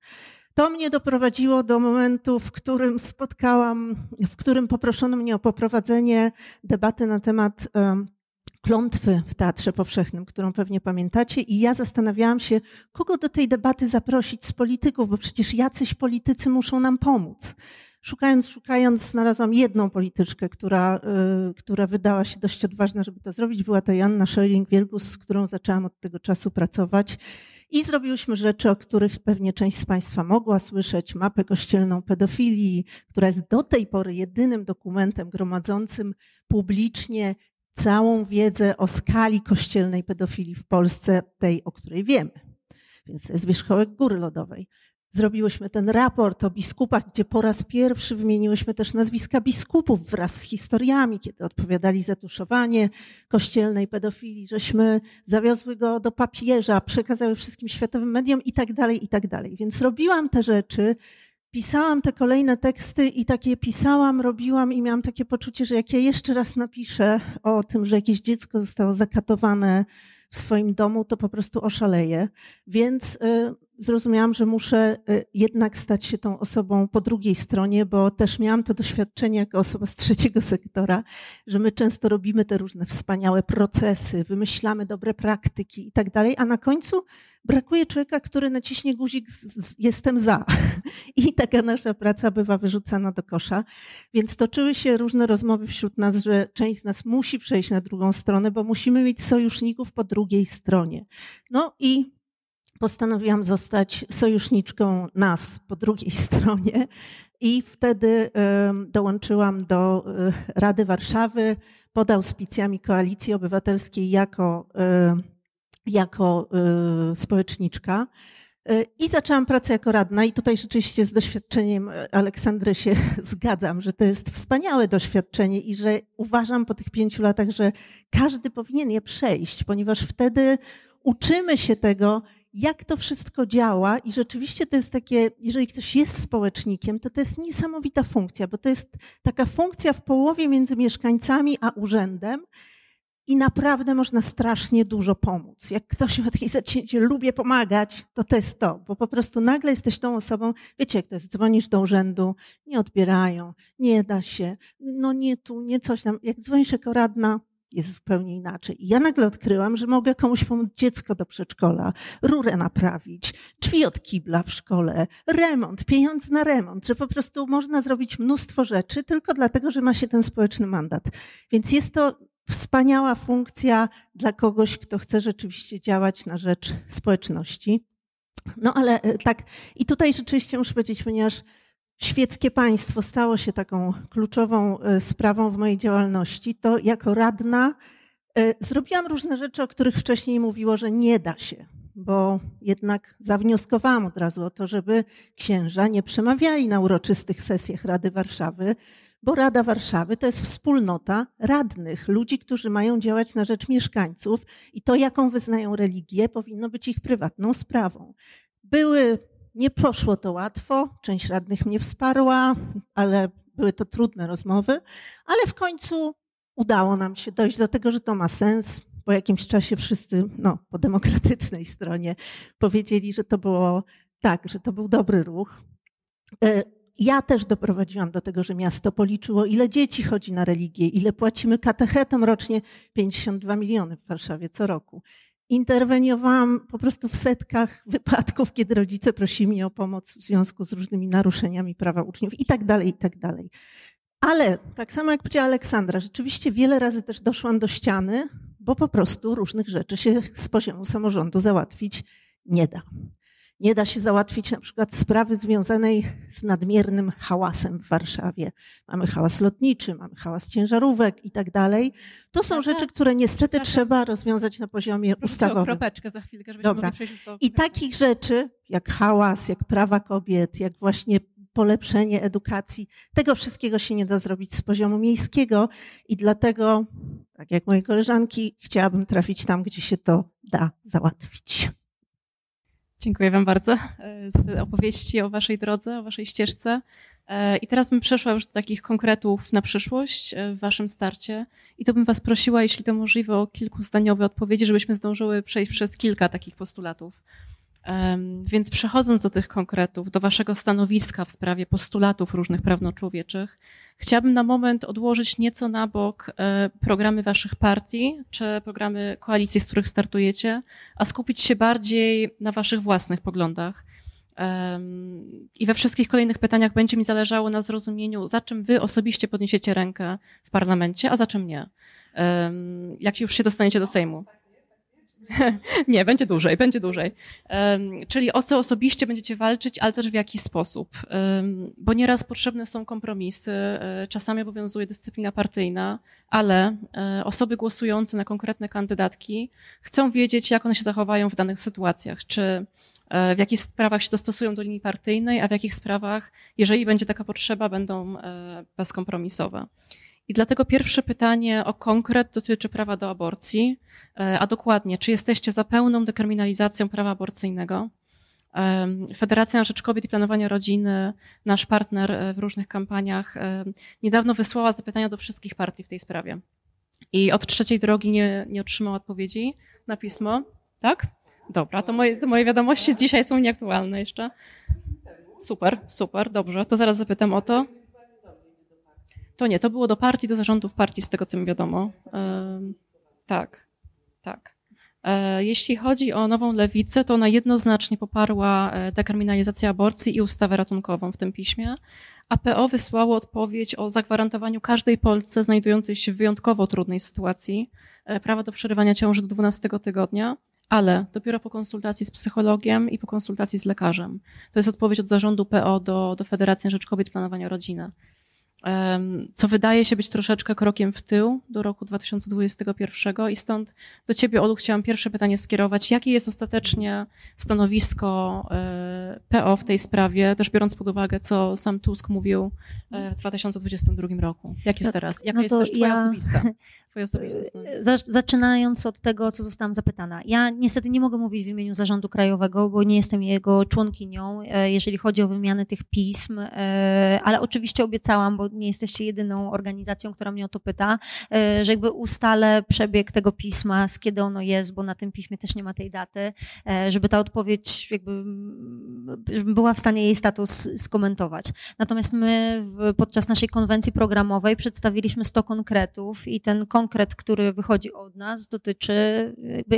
To mnie doprowadziło do momentu, w którym spotkałam, w którym poproszono mnie o poprowadzenie debaty na temat klątwy w Teatrze Powszechnym, którą pewnie pamiętacie, i ja zastanawiałam się, kogo do tej debaty zaprosić z polityków, bo przecież jacyś politycy muszą nam pomóc. Szukając, szukając, znalazłam jedną polityczkę, która, y, która wydała się dość odważna, żeby to zrobić. Była to Janna Scheuring-Wielgus, z którą zaczęłam od tego czasu pracować. I zrobiłyśmy rzeczy, o których pewnie część z Państwa mogła słyszeć. Mapę kościelną pedofilii, która jest do tej pory jedynym dokumentem gromadzącym publicznie całą wiedzę o skali kościelnej pedofilii w Polsce, tej, o której wiemy. Więc to jest wierzchołek góry lodowej. Zrobiłyśmy ten raport o biskupach, gdzie po raz pierwszy wymieniłyśmy też nazwiska biskupów wraz z historiami, kiedy odpowiadali za tuszowanie kościelnej pedofilii, żeśmy zawiozły go do papieża, przekazały wszystkim światowym mediom i tak dalej, i tak dalej. Więc robiłam te rzeczy, pisałam te kolejne teksty i takie pisałam, robiłam i miałam takie poczucie, że jak ja jeszcze raz napiszę o tym, że jakieś dziecko zostało zakatowane w swoim domu, to po prostu oszaleję. Więc y, zrozumiałam, że muszę y, jednak stać się tą osobą po drugiej stronie, bo też miałam to doświadczenie jako osoba z trzeciego sektora, że my często robimy te różne wspaniałe procesy, wymyślamy dobre praktyki i tak dalej, a na końcu brakuje człowieka, który naciśnie guzik z, z, jestem za. [LAUGHS] I taka nasza praca bywa wyrzucana do kosza. Więc toczyły się różne rozmowy wśród nas, że część z nas musi przejść na drugą stronę, bo musimy mieć sojuszników po drugiej stronie. No i postanowiłam zostać sojuszniczką nas po drugiej [LAUGHS] stronie i wtedy dołączyłam do e, Rady Warszawy pod auspicjami Koalicji Obywatelskiej jako, e, jako e, społeczniczka. I zaczęłam pracę jako radna, i tutaj rzeczywiście z doświadczeniem Aleksandry się [LAUGHS] zgadzam, że to jest wspaniałe doświadczenie i że uważam po tych pięciu latach, że każdy powinien je przejść, ponieważ wtedy uczymy się tego, jak to wszystko działa i rzeczywiście to jest takie, jeżeli ktoś jest społecznikiem, to to jest niesamowita funkcja, bo to jest taka funkcja w połowie między mieszkańcami a urzędem i naprawdę można strasznie dużo pomóc. Jak ktoś ma takie zacięcie, lubię pomagać, to to jest to, bo po prostu nagle jesteś tą osobą, wiecie jak to jest, dzwonisz do urzędu, nie odbierają, nie da się, no nie tu, nie coś tam. Jak dzwonisz jako radna, jest zupełnie inaczej. I ja nagle odkryłam, że mogę komuś pomóc dziecko do przedszkola, rurę naprawić, drzwi od kibla w szkole, remont, pieniądze na remont, że po prostu można zrobić mnóstwo rzeczy tylko dlatego, że ma się ten społeczny mandat. Więc jest to wspaniała funkcja dla kogoś, kto chce rzeczywiście działać na rzecz społeczności. No ale e, tak, i tutaj rzeczywiście muszę powiedzieć, ponieważ świeckie państwo stało się taką kluczową e, sprawą w mojej działalności, to jako radna e, zrobiłam różne rzeczy, o których wcześniej mówiło, że nie da się, bo jednak zawnioskowałam od razu o to, żeby księża nie przemawiali na uroczystych sesjach Rady Warszawy, bo Rada Warszawy to jest wspólnota radnych, ludzi, którzy mają działać na rzecz mieszkańców i to, jaką wyznają religię, powinno być ich prywatną sprawą. Były nie poszło to łatwo, część radnych mnie wsparła, ale były to trudne rozmowy, ale w końcu udało nam się dojść do tego, że to ma sens. Po jakimś czasie wszyscy, no, po demokratycznej stronie powiedzieli, że to było tak, że to był dobry ruch. E, ja też doprowadziłam do tego, że miasto policzyło, ile dzieci chodzi na religię, ile płacimy katechetom rocznie 52 miliony w Warszawie co roku interweniowałam po prostu w setkach wypadków, kiedy rodzice prosili mnie o pomoc w związku z różnymi naruszeniami prawa uczniów i tak dalej, i tak dalej. Ale tak samo jak powiedziała Aleksandra, rzeczywiście wiele razy też doszłam do ściany, bo po prostu różnych rzeczy się z poziomu samorządu załatwić nie da. Nie da się załatwić na przykład sprawy związanej z nadmiernym hałasem w Warszawie. Mamy hałas lotniczy, mamy hałas ciężarówek i tak dalej. To są rzeczy, które niestety trzeba rozwiązać na poziomie Proszę ustawowym. kropeczkę za chwilkę, żebyśmy Dobra. mogli do... I takich rzeczy jak hałas, jak prawa kobiet, jak właśnie polepszenie edukacji, tego wszystkiego się nie da zrobić z poziomu miejskiego i dlatego, tak jak moje koleżanki, chciałabym trafić tam, gdzie się to da załatwić. Dziękuję Wam bardzo e, za te opowieści o Waszej drodze, o Waszej ścieżce. E, I teraz bym przeszła już do takich konkretów na przyszłość e, w Waszym starcie. I to bym Was prosiła, jeśli to możliwe, o kilkuzdaniowe odpowiedzi, żebyśmy zdążyły przejść przez kilka takich postulatów. Więc przechodząc do tych konkretów, do waszego stanowiska w sprawie postulatów różnych prawnoczłowieczych, chciałabym na moment odłożyć nieco na bok e, programy waszych partii czy programy koalicji, z których startujecie, a skupić się bardziej na waszych własnych poglądach. I we wszystkich kolejnych pytaniach będzie mi zależało na zrozumieniu, za czym wy osobiście podniesiecie rękę w parlamencie, a za czym nie. Jak już się dostaniecie do Sejmu. [LAUGHS] Nie, będzie dłużej, będzie dłużej. czyli o co osobiście będziecie walczyć, ale też w jaki sposób. bo nieraz potrzebne są kompromisy, e, czasami obowiązuje dyscyplina partyjna, ale e, osoby głosujące na konkretne kandydatki chcą wiedzieć, jak one się zachowają w danych sytuacjach. Czy e, w jakich sprawach się dostosują do linii partyjnej, a w jakich sprawach, jeżeli będzie taka potrzeba, będą bezkompromisowe. I dlatego pierwsze pytanie o konkret dotyczy prawa do aborcji, e, a dokładnie, czy jesteście za pełną dekryminalizacją prawa aborcyjnego? Federacja na Rzecz Kobiet i Planowania Rodziny, nasz partner e, w różnych kampaniach, niedawno wysłała zapytania do wszystkich partii w tej sprawie. I od trzeciej drogi nie, nie otrzymała odpowiedzi na pismo. Tak? Dobra, to moje, to moje wiadomości z [LAUGHS] dzisiaj są nieaktualne jeszcze. Super, super, dobrze. To zaraz zapytam o to. To nie, to było do partii, do zarządów partii, z tego co mi wiadomo. tak, tak. E, jeśli chodzi o nową lewicę, to ona jednoznacznie poparła e, dekryminalizację aborcji i ustawę ratunkową w tym piśmie. APO wysłało odpowiedź o zagwarantowaniu każdej Polce znajdującej się w wyjątkowo trudnej sytuacji e, prawa do przerywania ciąży do 12 tygodnia, ale dopiero po konsultacji z psychologiem i po konsultacji z lekarzem. To jest odpowiedź od zarządu PO do, do Federacji Rzecz Kobiet Planowania Rodziny co wydaje się być troszeczkę krokiem w tył do roku 2021 i stąd do Ciebie, Olu, chciałam pierwsze pytanie skierować. Jakie jest ostatecznie stanowisko e, PO w tej sprawie, też biorąc pod uwagę, co sam Tusk mówił e, w 2022 roku? Jak jest no, teraz? Jaka no jest też Twoja ja... osobista? [LAUGHS] Twoje osobiste Zaczynając od tego, co zostałam zapytana. Ja niestety nie mogę mówić w imieniu zarządu krajowego, bo nie jestem jego członkinią, e, jeżeli chodzi o wymianę tych pism, e, ale oczywiście obiecałam, bo nie jesteście jedyną organizacją, która mnie o to pyta, e, że jakby ustalę przebieg tego pisma, z kiedy ono jest, bo na tym piśmie też nie ma tej daty, żeby ta odpowiedź jakby była w stanie jej status skomentować. Natomiast my podczas naszej konwencji programowej przedstawiliśmy 100 konkretów i ten konkret konkret, który wychodzi od nas, dotyczy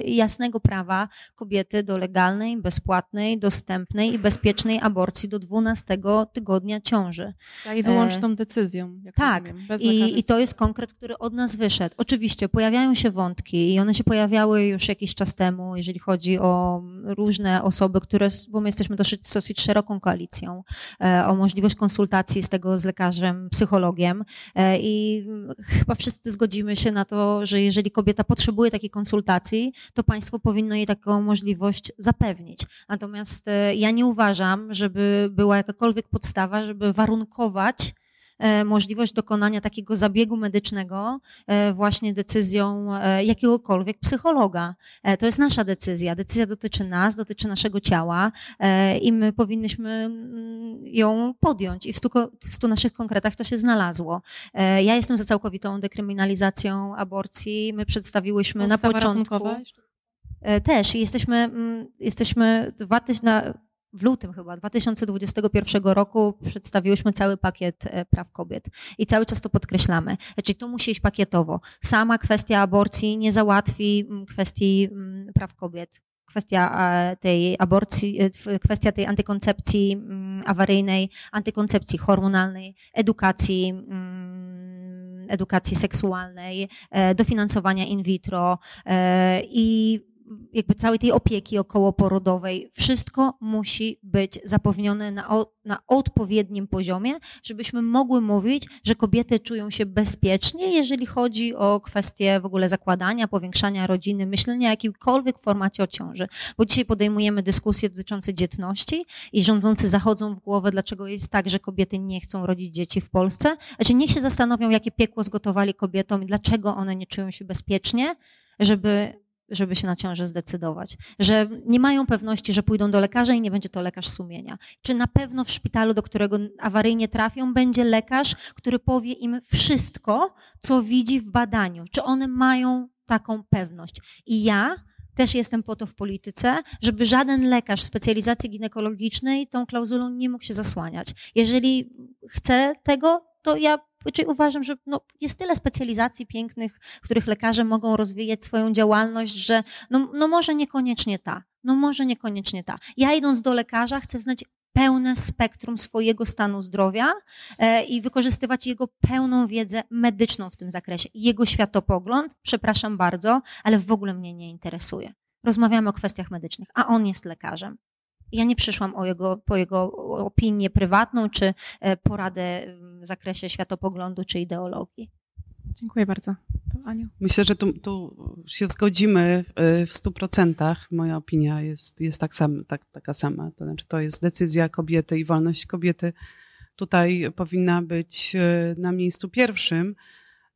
jasnego prawa kobiety do legalnej, bezpłatnej, dostępnej i bezpiecznej aborcji do 12 tygodnia ciąży. Tak, i wyłączną e, decyzją. tak, I, i to jest konkret, który od nas wyszedł. Oczywiście pojawiają się wątki i one się pojawiały już jakiś czas temu, jeżeli chodzi o różne osoby, które, bo my jesteśmy dosyć, dosyć szeroką koalicją, e, o możliwość konsultacji z tego z lekarzem, psychologiem e, i chyba wszyscy zgodzimy się na to, że jeżeli kobieta potrzebuje takiej konsultacji, to państwo powinno jej taką możliwość zapewnić. Natomiast e, ja nie uważam, żeby była jakakolwiek podstawa, żeby warunkować możliwość dokonania takiego zabiegu medycznego e, właśnie decyzją e, jakiegokolwiek psychologa. To jest nasza decyzja. Decyzja dotyczy nas, dotyczy naszego ciała i my powinniśmy mm, ją podjąć. I w stu, w stu naszych konkretach to się znalazło. Ja jestem za całkowitą dekryminalizacją aborcji. My przedstawiłyśmy Ustawa na początku. Też jesteśmy, mm, jesteśmy dwa tysiące w lutym chyba 2021 roku przedstawiłyśmy cały pakiet e, praw kobiet i cały czas to podkreślamy. Czyli tu musi iść pakietowo. Sama kwestia aborcji nie załatwi mm, kwestii mm, praw kobiet. Kwestia e, tej aborcji, e, kwestia tej antykoncepcji mm, awaryjnej, antykoncepcji hormonalnej, edukacji, edukacji seksualnej, dofinansowania in vitro i jakby całej tej opieki okołoporodowej, wszystko musi być zapewnione na, na odpowiednim poziomie, żebyśmy mogły mówić, że kobiety czują się bezpiecznie, jeżeli chodzi o kwestie w ogóle zakładania, powiększania rodziny, myślenia o jakimkolwiek formacie o ciąży. Bo dzisiaj podejmujemy dyskusje dotyczące dzietności i rządzący zachodzą w głowę, dlaczego jest tak, że kobiety nie chcą rodzić dzieci w Polsce. Znaczy niech się zastanowią, jakie piekło zgotowali kobietom i dlaczego one nie czują się bezpiecznie, żeby żeby się na ciążę zdecydować. Że nie mają pewności, że pójdą do lekarza i nie będzie to lekarz sumienia. Czy na pewno w szpitalu, do którego awaryjnie trafią, będzie lekarz, który powie im wszystko, co widzi w badaniu. Czy one mają taką pewność. I ja też jestem po to w polityce, żeby żaden lekarz specjalizacji ginekologicznej tą klauzulą nie mógł się zasłaniać. Jeżeli chce tego, to ja czyli uważam, że no, jest tyle specjalizacji pięknych, w których lekarze mogą rozwijać swoją działalność, że no, no może niekoniecznie ta, no może niekoniecznie ta. Ja idąc do lekarza chcę znać pełne spektrum swojego stanu zdrowia e, i wykorzystywać jego pełną wiedzę medyczną w tym zakresie. Jego światopogląd, przepraszam bardzo, ale w ogóle mnie nie interesuje. Rozmawiamy o kwestiach medycznych, a on jest lekarzem. Ja nie przyszłam o jego, po jego opinię prywatną czy e, poradę w zakresie światopoglądu czy ideologii. Dziękuję bardzo. To Aniu. Myślę, że tu, tu się zgodzimy w stu procentach. Moja opinia jest, jest tak sam, tak, taka sama. To znaczy, to jest decyzja kobiety i wolność kobiety tutaj powinna być e, na miejscu pierwszym.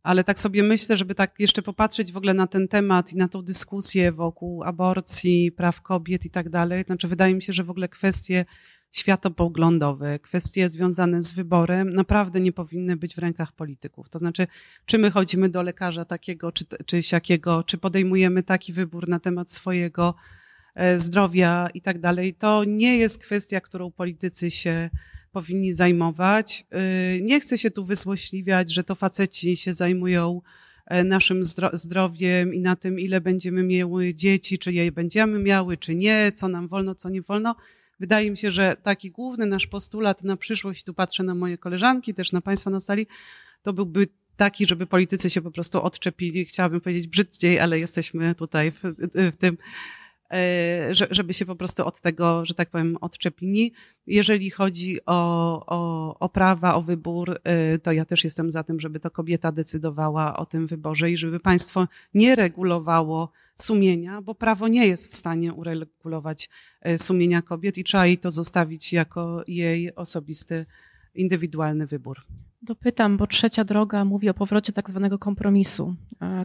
Ale tak sobie myślę, żeby tak jeszcze popatrzeć w ogóle na ten temat i na tą dyskusję wokół aborcji, praw kobiet i tak dalej. Znaczy, wydaje mi się, że w ogóle kwestie światopoglądowe, kwestie związane z wyborem naprawdę nie powinny być w rękach polityków. To znaczy, czy my chodzimy do lekarza takiego czy, czy siakiego, czy podejmujemy taki wybór na temat swojego e, zdrowia i tak dalej, to nie jest kwestia, którą politycy się powinni zajmować. Y, nie chcę się tu wysłośliwiać, że to faceci się zajmują e, naszym zdrowiem i na tym, ile będziemy miały dzieci, czy je będziemy miały, czy nie, co nam wolno, co nie wolno. Wydaje mi się, że taki główny nasz postulat na przyszłość, tu patrzę na moje koleżanki, też na Państwa na sali, to byłby taki, żeby politycy się po prostu odczepili. Chciałabym powiedzieć brzydciej, ale jesteśmy tutaj w, w tym żeby się po prostu od tego, że tak powiem, odczepili. Jeżeli chodzi o, o, o prawa, o wybór, e, to ja też jestem za tym, żeby to kobieta decydowała o tym wyborze i żeby państwo nie regulowało sumienia, bo prawo nie jest w stanie uregulować e, sumienia kobiet i trzeba jej to zostawić jako jej osobisty, indywidualny wybór. Dopytam, bo trzecia droga mówi o powrocie tak zwanego kompromisu,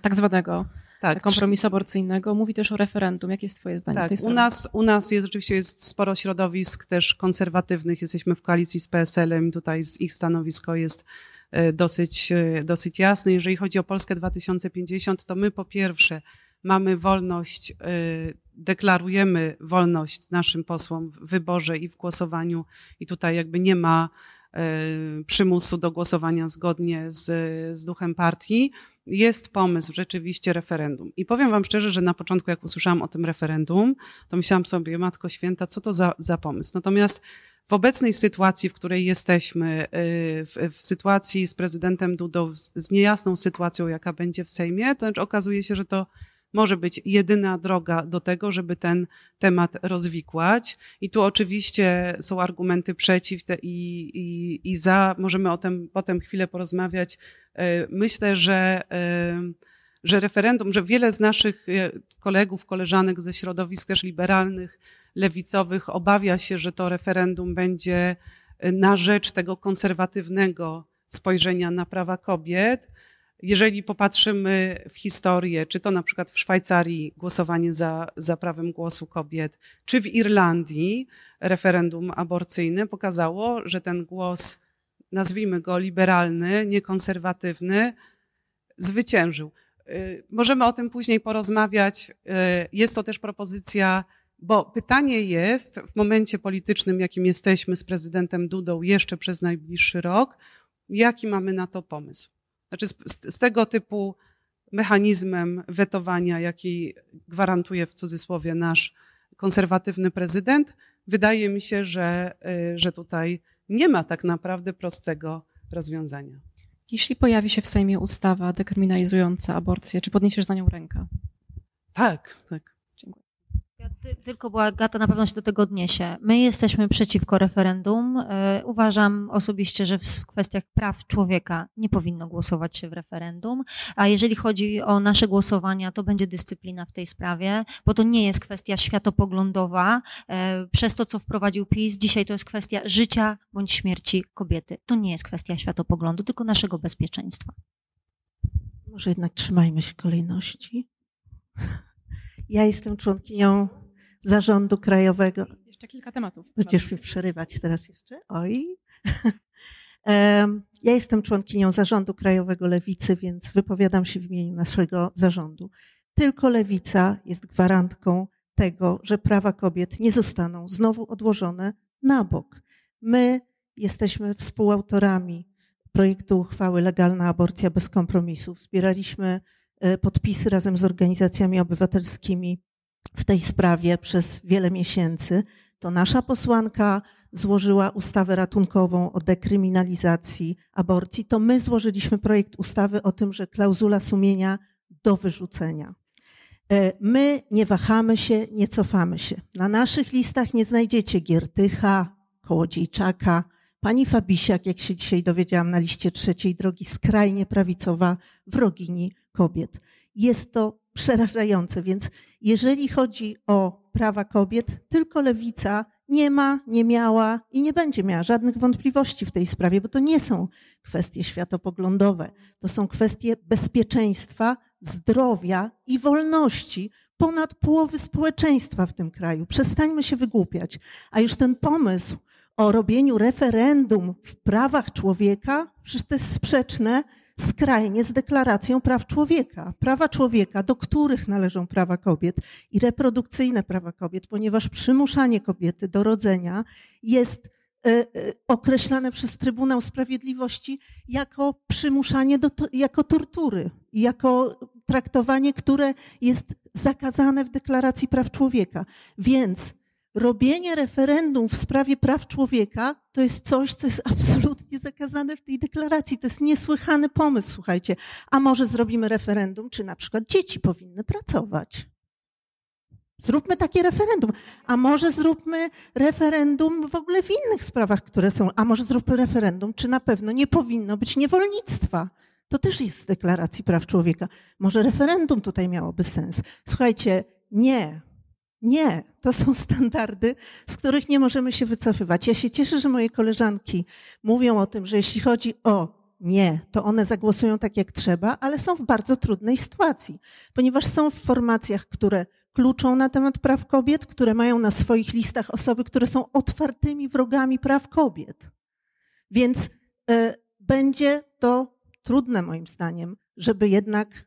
tak zwanego tak, kompromisu aborcyjnego. Mówi też o referendum. Jakie jest Twoje zdanie tak? U nas, u nas jest rzeczywiście jest sporo środowisk też konserwatywnych. Jesteśmy w koalicji z PSL-em. Tutaj ich stanowisko jest e, dosyć, e, dosyć jasne. Jeżeli chodzi o Polskę 2050, to my po pierwsze mamy wolność, e, deklarujemy wolność naszym posłom w wyborze i w głosowaniu i tutaj jakby nie ma przymusu do głosowania zgodnie z, z duchem partii jest pomysł rzeczywiście referendum. I powiem Wam szczerze, że na początku, jak usłyszałam o tym referendum, to myślałam sobie, Matko Święta, co to za, za pomysł? Natomiast w obecnej sytuacji, w której jesteśmy, y, w, w, sytuacji z prezydentem Dudą, z, niejasną sytuacją, jaka będzie w Sejmie, to znaczy okazuje się, że to może być jedyna droga do tego, żeby ten temat rozwikłać. I tu oczywiście są argumenty przeciw i, i, i za. Możemy o tym potem chwilę porozmawiać. E, myślę, że e, że referendum, że wiele z naszych e, kolegów, koleżanek ze środowisk też liberalnych, lewicowych obawia się, że to referendum będzie na rzecz tego konserwatywnego spojrzenia na prawa kobiet, jeżeli popatrzymy w historię, czy to na przykład w Szwajcarii głosowanie za, za prawem głosu kobiet, czy w Irlandii referendum aborcyjne pokazało, że ten głos, nazwijmy go liberalny, niekonserwatywny, zwyciężył. Y, możemy o tym później porozmawiać. Y, jest to też propozycja, bo pytanie jest w momencie politycznym, jakim jesteśmy z prezydentem Dudą jeszcze przez najbliższy rok, jaki mamy na to pomysł. Znaczy z, z tego typu mechanizmem wetowania, jaki gwarantuje w cudzysłowie nasz konserwatywny prezydent, wydaje mi się, że, y, że tutaj nie ma tak naprawdę prostego rozwiązania. Jeśli pojawi się w Sejmie ustawa dekryminalizująca aborcję, czy podniesiesz za nią rękę? Tak, tak tylko była Gata na pewno się do tego odniesie. My jesteśmy przeciwko referendum. E, uważam osobiście, że w kwestiach praw człowieka nie powinno głosować się w referendum, a jeżeli chodzi o nasze głosowania, to będzie dyscyplina w tej sprawie, bo to nie jest kwestia światopoglądowa. E, przez to, co wprowadził PiS, dzisiaj to jest kwestia życia bądź śmierci kobiety. To nie jest kwestia światopoglądu, tylko naszego bezpieczeństwa. Może jednak trzymajmy się kolejności. [LAUGHS] Ja jestem członkinią zarządu krajowego. Jeszcze kilka tematów. Będziesz mi przerywać teraz jeszcze? Oj. [LAUGHS] Ja jestem członkinią zarządu krajowego Lewicy, więc wypowiadam się w imieniu naszego zarządu. Tylko lewica jest gwarantką tego, że prawa kobiet nie zostaną znowu odłożone na bok. My jesteśmy współautorami projektu uchwały Legalna aborcja bez kompromisów. Zbieraliśmy e, podpisy razem z organizacjami obywatelskimi w tej sprawie przez wiele miesięcy. To nasza posłanka złożyła ustawę ratunkową o dekryminalizacji aborcji. To my złożyliśmy projekt ustawy o tym, że klauzula sumienia do wyrzucenia. E, my nie wahamy się, nie cofamy się. Na naszych listach nie znajdziecie Giertycha, Kołodziejczaka, pani Fabisiak, jak się dzisiaj dowiedziałam na liście trzeciej drogi, skrajnie prawicowa wrogini kobiet. Jest to przerażające, więc jeżeli chodzi o prawa kobiet, tylko lewica nie ma, nie miała i nie będzie miała żadnych wątpliwości w tej sprawie, bo to nie są kwestie światopoglądowe, to są kwestie bezpieczeństwa, zdrowia i wolności ponad połowy społeczeństwa w tym kraju. Przestańmy się wygłupiać. A już ten pomysł o robieniu referendum w prawach człowieka, przecież to jest sprzeczne skrajnie z deklaracją praw człowieka. Prawa człowieka, do których należą prawa kobiet i reprodukcyjne prawa kobiet, ponieważ przymuszanie kobiety do rodzenia jest e, e, określane przez Trybunał Sprawiedliwości jako przymuszanie, do, jako tortury, jako traktowanie, które jest zakazane w Deklaracji Praw Człowieka. Więc robienie referendum w sprawie praw człowieka to jest coś, co jest absolutnie zakazane w tej deklaracji. To jest niesłychany pomysł, słuchajcie. A może zrobimy referendum, czy na przykład dzieci powinny pracować? Zróbmy takie referendum. A może zróbmy referendum w ogóle w innych sprawach, które są. A może zróbmy referendum, czy na pewno nie powinno być niewolnictwa. To też jest z deklaracji praw człowieka. Może referendum tutaj miałoby sens. Słuchajcie, nie. Nie, to są [LAUGHS] standardy, z których nie możemy się wycofywać. Ja się cieszę, że moje koleżanki mówią o tym, że jeśli chodzi o nie, to one zagłosują tak jak trzeba, ale są w bardzo trudnej sytuacji, ponieważ są w formacjach, które kluczą na temat praw kobiet, które mają na swoich listach osoby, które są otwartymi wrogami praw kobiet. Więc y, będzie to trudne moim zdaniem, żeby jednak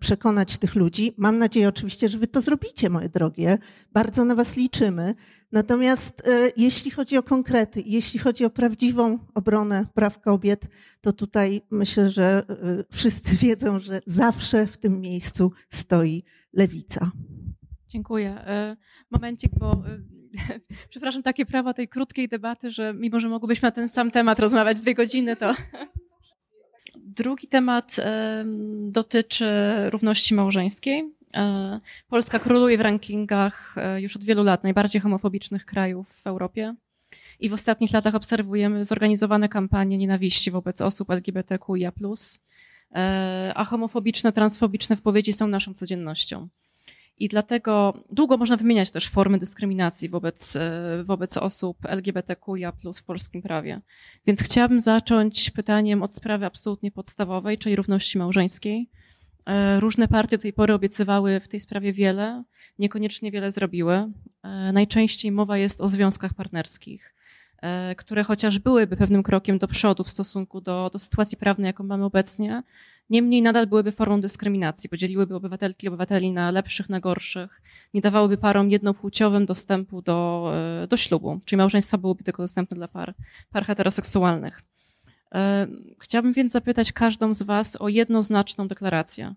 przekonać tych ludzi. Mam nadzieję oczywiście, że wy to zrobicie, moje drogie. Bardzo na was liczymy. Natomiast e, jeśli chodzi o konkrety, jeśli chodzi o prawdziwą obronę praw kobiet, to tutaj myślę, że e, wszyscy [LAUGHS] wiedzą, że zawsze w tym miejscu stoi lewica. Dziękuję. Momencik, bo [LAUGHS] przepraszam, takie prawa tej krótkiej debaty, że mimo, że mogłybyśmy na ten sam temat rozmawiać dwie godziny, to [LAUGHS] Drugi temat dotyczy równości małżeńskiej. E, Polska króluje w rankingach e, już od wielu lat najbardziej homofobicznych krajów w Europie. I w ostatnich latach obserwujemy zorganizowane kampanie nienawiści wobec osób LGBTQIA, e, a homofobiczne, transfobiczne wypowiedzi są naszą codziennością. I dlatego długo można wymieniać też formy dyskryminacji wobec, e, wobec osób LGBTQIA w polskim prawie. Więc chciałabym zacząć pytaniem od sprawy absolutnie podstawowej, czyli równości małżeńskiej. E, różne partie do tej pory obiecywały w tej sprawie wiele, niekoniecznie wiele zrobiły. E, najczęściej mowa jest o związkach partnerskich, które chociaż byłyby pewnym krokiem do przodu w stosunku do, do sytuacji prawnej, jaką mamy obecnie, Niemniej nadal byłyby formą dyskryminacji, podzieliłyby obywatelki i obywateli na lepszych, na gorszych, nie dawałyby parom jednopłciowym dostępu do, e, do ślubu, czyli małżeństwa byłoby tylko dostępne dla par, par heteroseksualnych. E, chciałabym więc zapytać każdą z Was o jednoznaczną deklarację.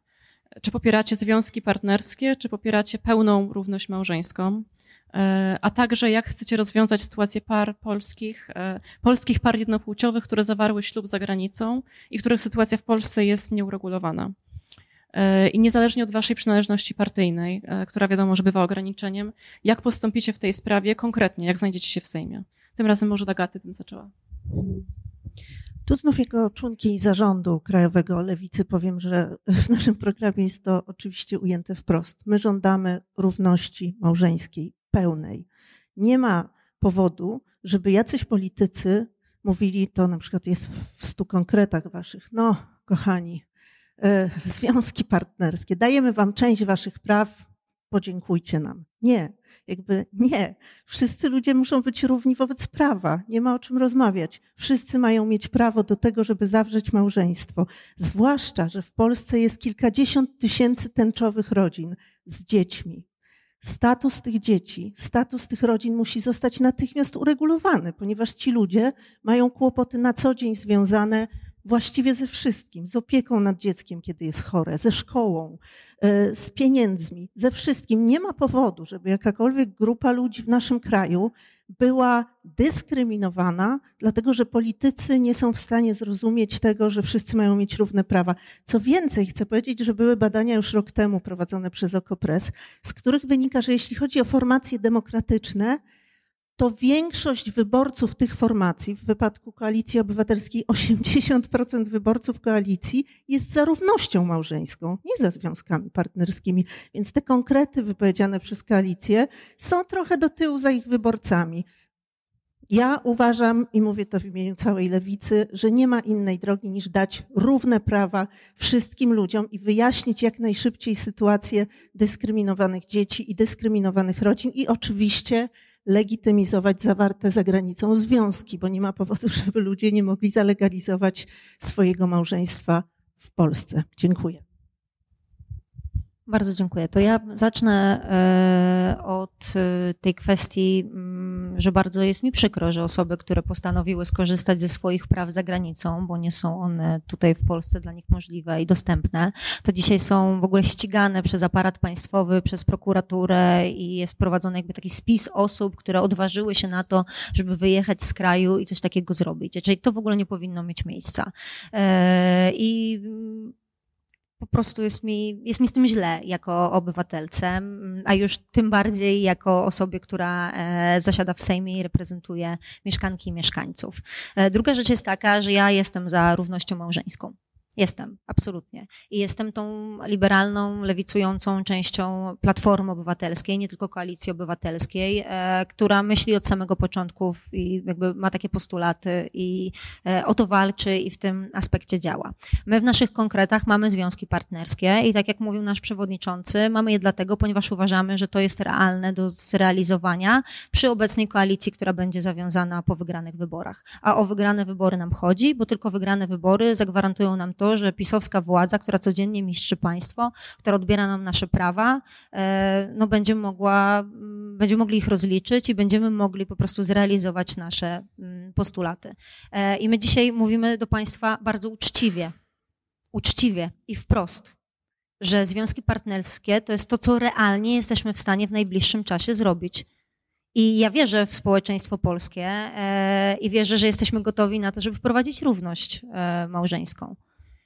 Czy popieracie związki partnerskie, czy popieracie pełną równość małżeńską? E, a także jak chcecie rozwiązać sytuację par polskich, e, polskich par jednopłciowych, które zawarły ślub za granicą i których sytuacja w Polsce jest nieuregulowana. E, I niezależnie od waszej przynależności partyjnej, która wiadomo, że bywa ograniczeniem, jak postąpicie w tej sprawie konkretnie, jak znajdziecie się w Sejmie? Tym razem może Dagaty bym zaczęła. Tu znów jako członki zarządu Krajowego Lewicy powiem, że w naszym programie jest to oczywiście ujęte wprost. My żądamy równości małżeńskiej pełnej. Nie ma powodu, żeby jacyś politycy mówili, to na przykład jest w stu konkretach waszych, no kochani, e, związki partnerskie, dajemy wam część waszych praw, podziękujcie nam. Nie, jakby nie. Wszyscy ludzie muszą być równi wobec prawa. Nie ma o czym rozmawiać. Wszyscy mają mieć prawo do tego, żeby zawrzeć małżeństwo. Zwłaszcza, że w Polsce jest kilkadziesiąt tysięcy tęczowych rodzin z dziećmi. Status tych dzieci, status tych rodzin musi zostać natychmiast uregulowany, ponieważ ci ludzie mają kłopoty na co dzień związane właściwie ze wszystkim, z opieką nad dzieckiem, kiedy jest chore, ze szkołą, e, z pieniędzmi, ze wszystkim. Nie ma powodu, żeby jakakolwiek grupa ludzi w naszym kraju była dyskryminowana, dlatego że politycy nie są w stanie zrozumieć tego, że wszyscy mają mieć równe prawa. Co więcej, chcę powiedzieć, że były badania już rok temu prowadzone przez Okopres, z których wynika, że jeśli chodzi o formacje demokratyczne, to większość wyborców tych formacji, w wypadku Koalicji Obywatelskiej 80% wyborców koalicji jest za równością małżeńską, nie za związkami partnerskimi. Więc te konkrety wypowiedziane przez koalicję są trochę do tyłu za ich wyborcami. Ja uważam, i mówię to w imieniu całej lewicy, że nie ma innej drogi niż dać równe prawa wszystkim ludziom i wyjaśnić jak najszybciej sytuację dyskryminowanych dzieci i dyskryminowanych rodzin i oczywiście legitymizować zawarte za granicą związki, bo nie ma powodu, żeby ludzie nie mogli zalegalizować swojego małżeństwa w Polsce. Dziękuję. Bardzo dziękuję. To ja zacznę e, od e, tej kwestii, mm, że bardzo jest mi przykro, że osoby, które postanowiły skorzystać ze swoich praw za granicą, bo nie są one tutaj w Polsce dla nich możliwe i dostępne, to dzisiaj są w ogóle ścigane przez aparat państwowy, przez prokuraturę i jest prowadzony jakby taki spis osób, które odważyły się na to, żeby wyjechać z kraju i coś takiego zrobić. Czyli to w ogóle nie powinno mieć miejsca. E, I po prostu jest mi, jest mi z tym źle jako obywatelce, a już tym bardziej jako osobie, która e, zasiada w Sejmie i reprezentuje mieszkanki i mieszkańców. E, druga rzecz jest taka, że ja jestem za równością małżeńską. Jestem, absolutnie. I jestem tą liberalną, lewicującą częścią Platformy Obywatelskiej, nie tylko Koalicji Obywatelskiej, e, która myśli od samego początku i jakby ma takie postulaty i e, o to walczy i w tym aspekcie działa. My w naszych konkretach mamy związki partnerskie i tak jak mówił nasz przewodniczący, mamy je dlatego, ponieważ uważamy, że to jest realne do zrealizowania przy obecnej koalicji, która będzie zawiązana po wygranych wyborach. A o wygrane wybory nam chodzi, bo tylko wygrane wybory zagwarantują nam to, to, że pisowska władza, która codziennie miszczy państwo, która odbiera nam nasze prawa, e, no będzie mogła, mm, będziemy mogli ich rozliczyć i będziemy mogli po prostu zrealizować nasze mm, postulaty. E, I my dzisiaj mówimy do państwa bardzo uczciwie, uczciwie i wprost, że związki partnerskie to jest to, co realnie jesteśmy w stanie w najbliższym czasie zrobić. I ja wierzę w społeczeństwo polskie e, i wierzę, że jesteśmy gotowi na to, żeby wprowadzić równość małżeńską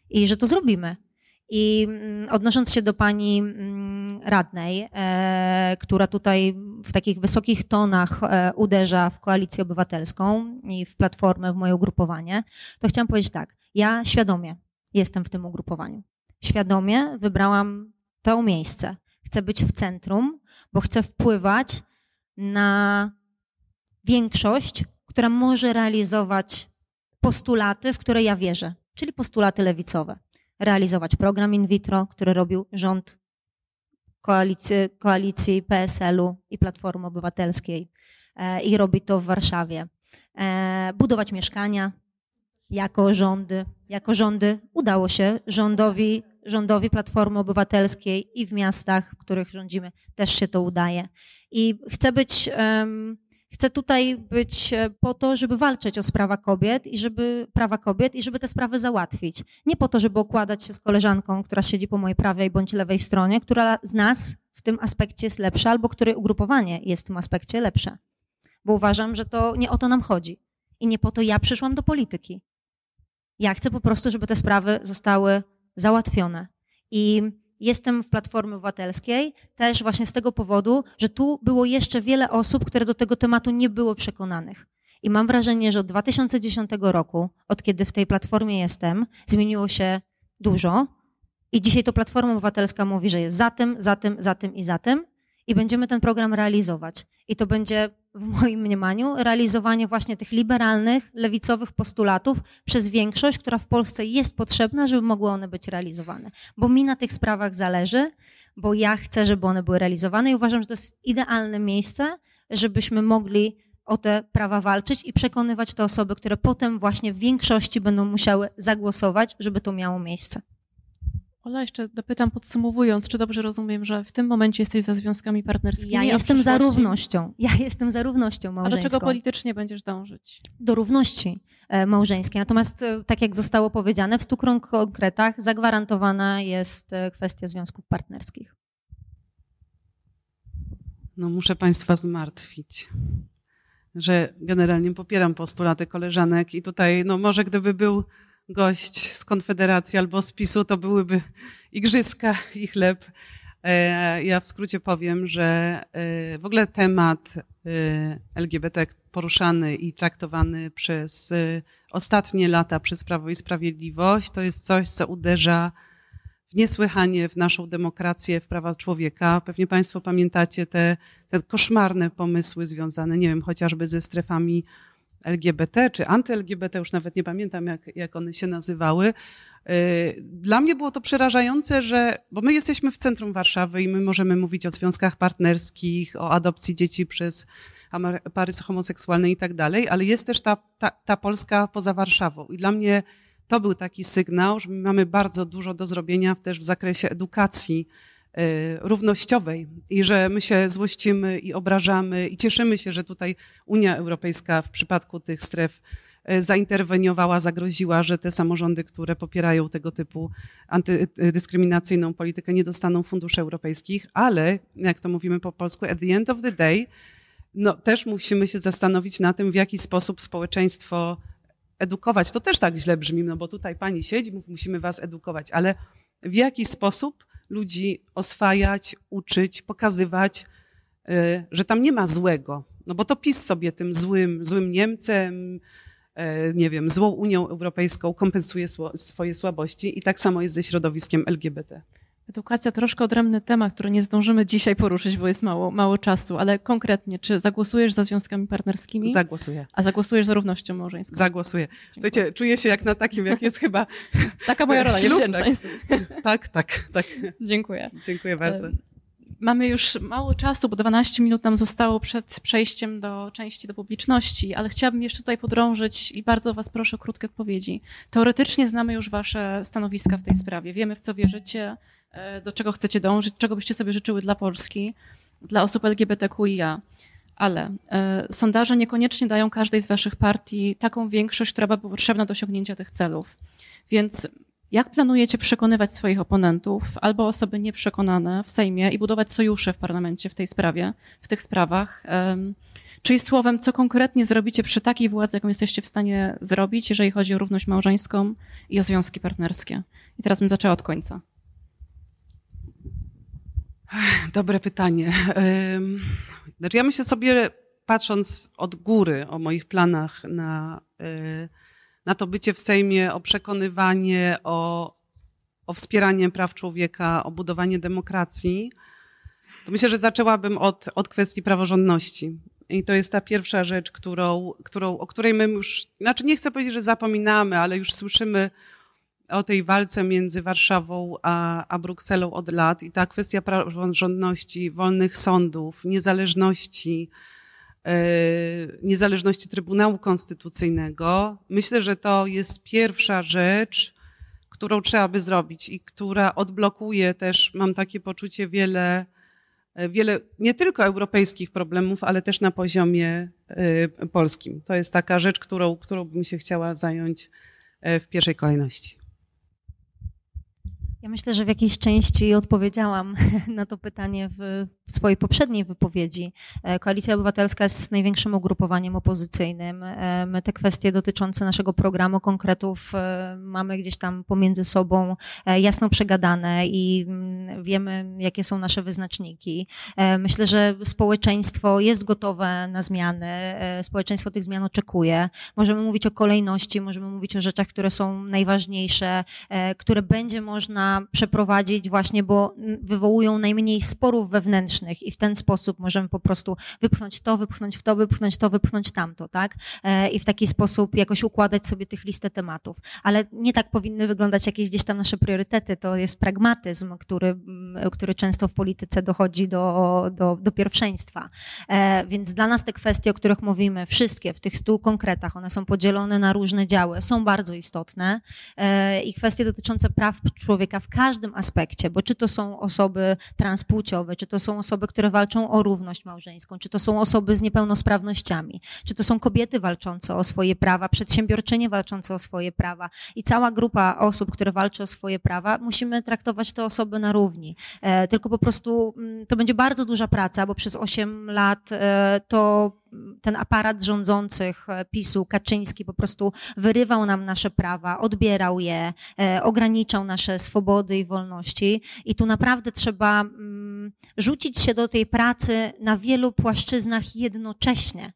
i że to zrobimy. I mm, odnosząc się do pani mm, radnej, e, która tutaj w takich wysokich tonach e, uderza w koalicję obywatelską i w platformę, w moje ugrupowanie, to chciałam powiedzieć tak. Ja świadomie jestem w tym ugrupowaniu. Świadomie wybrałam to miejsce. Chcę być w centrum, bo chcę wpływać na większość, która może realizować postulaty, w które ja wierzę czyli postulaty lewicowe. Realizować program in vitro, który robił rząd koalicji, koalicji PSL-u i Platformy Obywatelskiej e, i robi to w Warszawie. E, budować mieszkania jako rządy. Jako rządy udało się rządowi, rządowi Platformy Obywatelskiej i w miastach, w których rządzimy, też się to udaje. I chcę być um, Chcę tutaj być e, po to, żeby walczyć o sprawa kobiet i żeby prawa kobiet i żeby te sprawy załatwić. Nie po to, żeby okładać się z koleżanką, która siedzi po mojej prawej bądź lewej stronie, która z nas w tym aspekcie jest lepsza, albo które ugrupowanie jest w tym aspekcie lepsze. Bo uważam, że to nie o to nam chodzi. I nie po to ja przyszłam do polityki. Ja chcę po prostu, żeby te sprawy zostały załatwione. I jestem w Platformie Obywatelskiej też właśnie z tego powodu, że tu było jeszcze wiele osób, które do tego tematu nie było przekonanych. I mam wrażenie, że od 2010 roku, od kiedy w tej platformie jestem, zmieniło się dużo. I dzisiaj to Platforma Obywatelska mówi, że jest za tym, za tym, za tym i za tym. I będziemy ten program realizować. I to będzie w moim mniemaniu realizowanie właśnie tych liberalnych, lewicowych postulatów przez większość, która w Polsce jest potrzebna, żeby mogły one być realizowane. Bo mi na tych sprawach zależy, bo ja chcę, żeby one były realizowane i uważam, że to jest idealne miejsce, żebyśmy mogli o te prawa walczyć i przekonywać te osoby, które potem właśnie w większości będą musiały zagłosować, żeby to miało miejsce. Ola, jeszcze dopytam podsumowując, czy dobrze rozumiem, że w tym momencie jesteś za związkami partnerskimi? Ja jestem za równością. Ja jestem za równością małżeńską. A do czego politycznie będziesz dążyć? Do równości e, małżeńskiej. Natomiast, e, tak jak zostało powiedziane, w stu konkretach zagwarantowana jest e, kwestia związków partnerskich. No, muszę Państwa zmartwić że generalnie popieram postulaty koleżanek i tutaj, no może gdyby był gość z Konfederacji albo z PiSu, to byłyby igrzyska i chleb. E, ja w skrócie powiem, że e, w ogóle temat e, LGBT poruszany i traktowany przez ostatnie lata przez Prawo i Sprawiedliwość to jest coś, co uderza niesłychanie w naszą demokrację, w prawa człowieka. Pewnie Państwo pamiętacie te, te koszmarne pomysły związane, nie wiem, chociażby ze strefami LGBT czy anty-LGBT, już nawet nie pamiętam, jak, jak one się nazywały. Y, dla mnie było to przerażające, że, bo my jesteśmy w centrum Warszawy i my możemy mówić o związkach partnerskich, o adopcji dzieci przez pary homoseksualne i tak dalej, ale jest też ta, ta, ta Polska poza Warszawą. I dla mnie to był taki sygnał, że my mamy bardzo dużo do zrobienia też w zakresie edukacji równościowej i że my się złościmy i obrażamy i cieszymy się, że tutaj Unia Europejska w przypadku tych stref y, zainterweniowała, zagroziła, że te samorządy, które popierają tego typu antydyskryminacyjną politykę, nie dostaną funduszy europejskich, ale jak to mówimy po polsku, at the end of the day, no też musimy się zastanowić na tym, w jaki sposób społeczeństwo edukować, to też tak źle brzmi, no bo tutaj pani siedzi, musimy was edukować, ale w jaki sposób ludzi oswajać, uczyć, pokazywać, y, że tam nie ma złego. No bo to PiS sobie tym złym, złym Niemcem, y, nie wiem, złą Unią Europejską kompensuje swoje słabości i tak samo jest ze środowiskiem LGBT. Edukacja troszkę odrębny temat, który nie zdążymy dzisiaj poruszyć, bo jest mało, mało czasu, ale konkretnie, czy zagłosujesz za związkami partnerskimi? Zagłosuję. A zagłosujesz za równością małżeńską? Zagłosuję. Dziękuję. Słuchajcie, czuję się jak na takim, jak jest chyba [LAUGHS] Taka moja rola, ślub, tak. [LAUGHS] tak, tak, tak. Dziękuję. Dziękuję bardzo. Mamy już mało czasu, bo 12 minut nam zostało przed przejściem do części do publiczności, ale chciałabym jeszcze tutaj podrążyć i bardzo Was proszę o krótkie odpowiedzi. Teoretycznie znamy już Wasze stanowiska w tej sprawie. Wiemy, w co wierzycie, do czego chcecie dążyć, czego byście sobie życzyły dla Polski, dla osób LGBTQIA. Ale e, sondaże niekoniecznie dają każdej z waszych partii taką większość, która byłaby potrzebna do osiągnięcia tych celów. Więc jak planujecie przekonywać swoich oponentów albo osoby nieprzekonane w Sejmie i budować sojusze w parlamencie w tej sprawie, w tych sprawach? Czyli słowem, co konkretnie zrobicie przy takiej władzy, jaką jesteście w stanie zrobić, jeżeli chodzi o równość małżeńską i o związki partnerskie? I teraz bym zaczęła od końca. Dobre pytanie. Znaczy ja myślę sobie, patrząc od góry o moich planach na, y, na to bycie w Sejmie, o przekonywanie, o, o wspieranie praw człowieka, o budowanie demokracji, to myślę, że zaczęłabym od, od kwestii praworządności. I to jest ta pierwsza rzecz, którą, którą, o której my już, znaczy nie chcę powiedzieć, że zapominamy, ale już słyszymy o tej walce między Warszawą a, a Brukselą od lat i ta kwestia praworządności, wolnych sądów, niezależności, yy, niezależności Trybunału Konstytucyjnego, myślę, że to jest pierwsza rzecz, którą trzeba by zrobić i która odblokuje też, mam takie poczucie, wiele, wiele nie tylko europejskich problemów, ale też na poziomie yy, polskim. To jest taka rzecz, którą, którą bym się chciała zająć w pierwszej kolejności. Ja myślę, że w jakiejś części odpowiedziałam [LAUGHS] na to pytanie w, swojej poprzedniej wypowiedzi. E, Koalicja Obywatelska jest największym ugrupowaniem opozycyjnym. E, my te kwestie dotyczące naszego programu konkretów e, mamy gdzieś tam pomiędzy sobą jasno przegadane i mm, wiemy, jakie są nasze wyznaczniki. Myślę, że społeczeństwo jest gotowe na zmiany. Społeczeństwo tych zmian oczekuje. Możemy mówić o kolejności, możemy mówić o rzeczach, które są najważniejsze, które będzie można przeprowadzić właśnie, bo wywołują najmniej sporów wewnętrznych i w ten sposób możemy po prostu wypchnąć to, wypchnąć w to, wypchnąć to, wypchnąć tamto, tak? E, I w taki sposób jakoś układać sobie tych listę tematów. Ale nie tak powinny wyglądać jakieś gdzieś tam nasze priorytety. To jest pragmatyzm, który, mm, który często w polityce dochodzi do, do, do pierwszeństwa. E, więc dla nas te kwestie, o których mówimy, wszystkie w tych stu konkretach, one są podzielone na różne działy, są bardzo istotne e, i kwestie dotyczące praw człowieka w każdym aspekcie, bo czy to są osoby transpłciowe, czy to są osoby, które walczą o równość małżeńską, czy to są osoby z niepełnosprawnościami, czy to są kobiety walczące o swoje prawa, przedsiębiorczynie walczące o swoje prawa i cała grupa osób, które walczy o swoje prawa, musimy traktować te osoby na równi. E, tylko po prostu mm, to będzie bardzo duża praca, bo przez 8 lat e, to ten aparat rządzących e, PiSu, Kaczyński po prostu wyrywał nam nasze prawa, odbierał je, e, ograniczał nasze swobody i wolności. I tu naprawdę trzeba mm, rzucić się do tej pracy na wielu płaszczyznach jednocześnie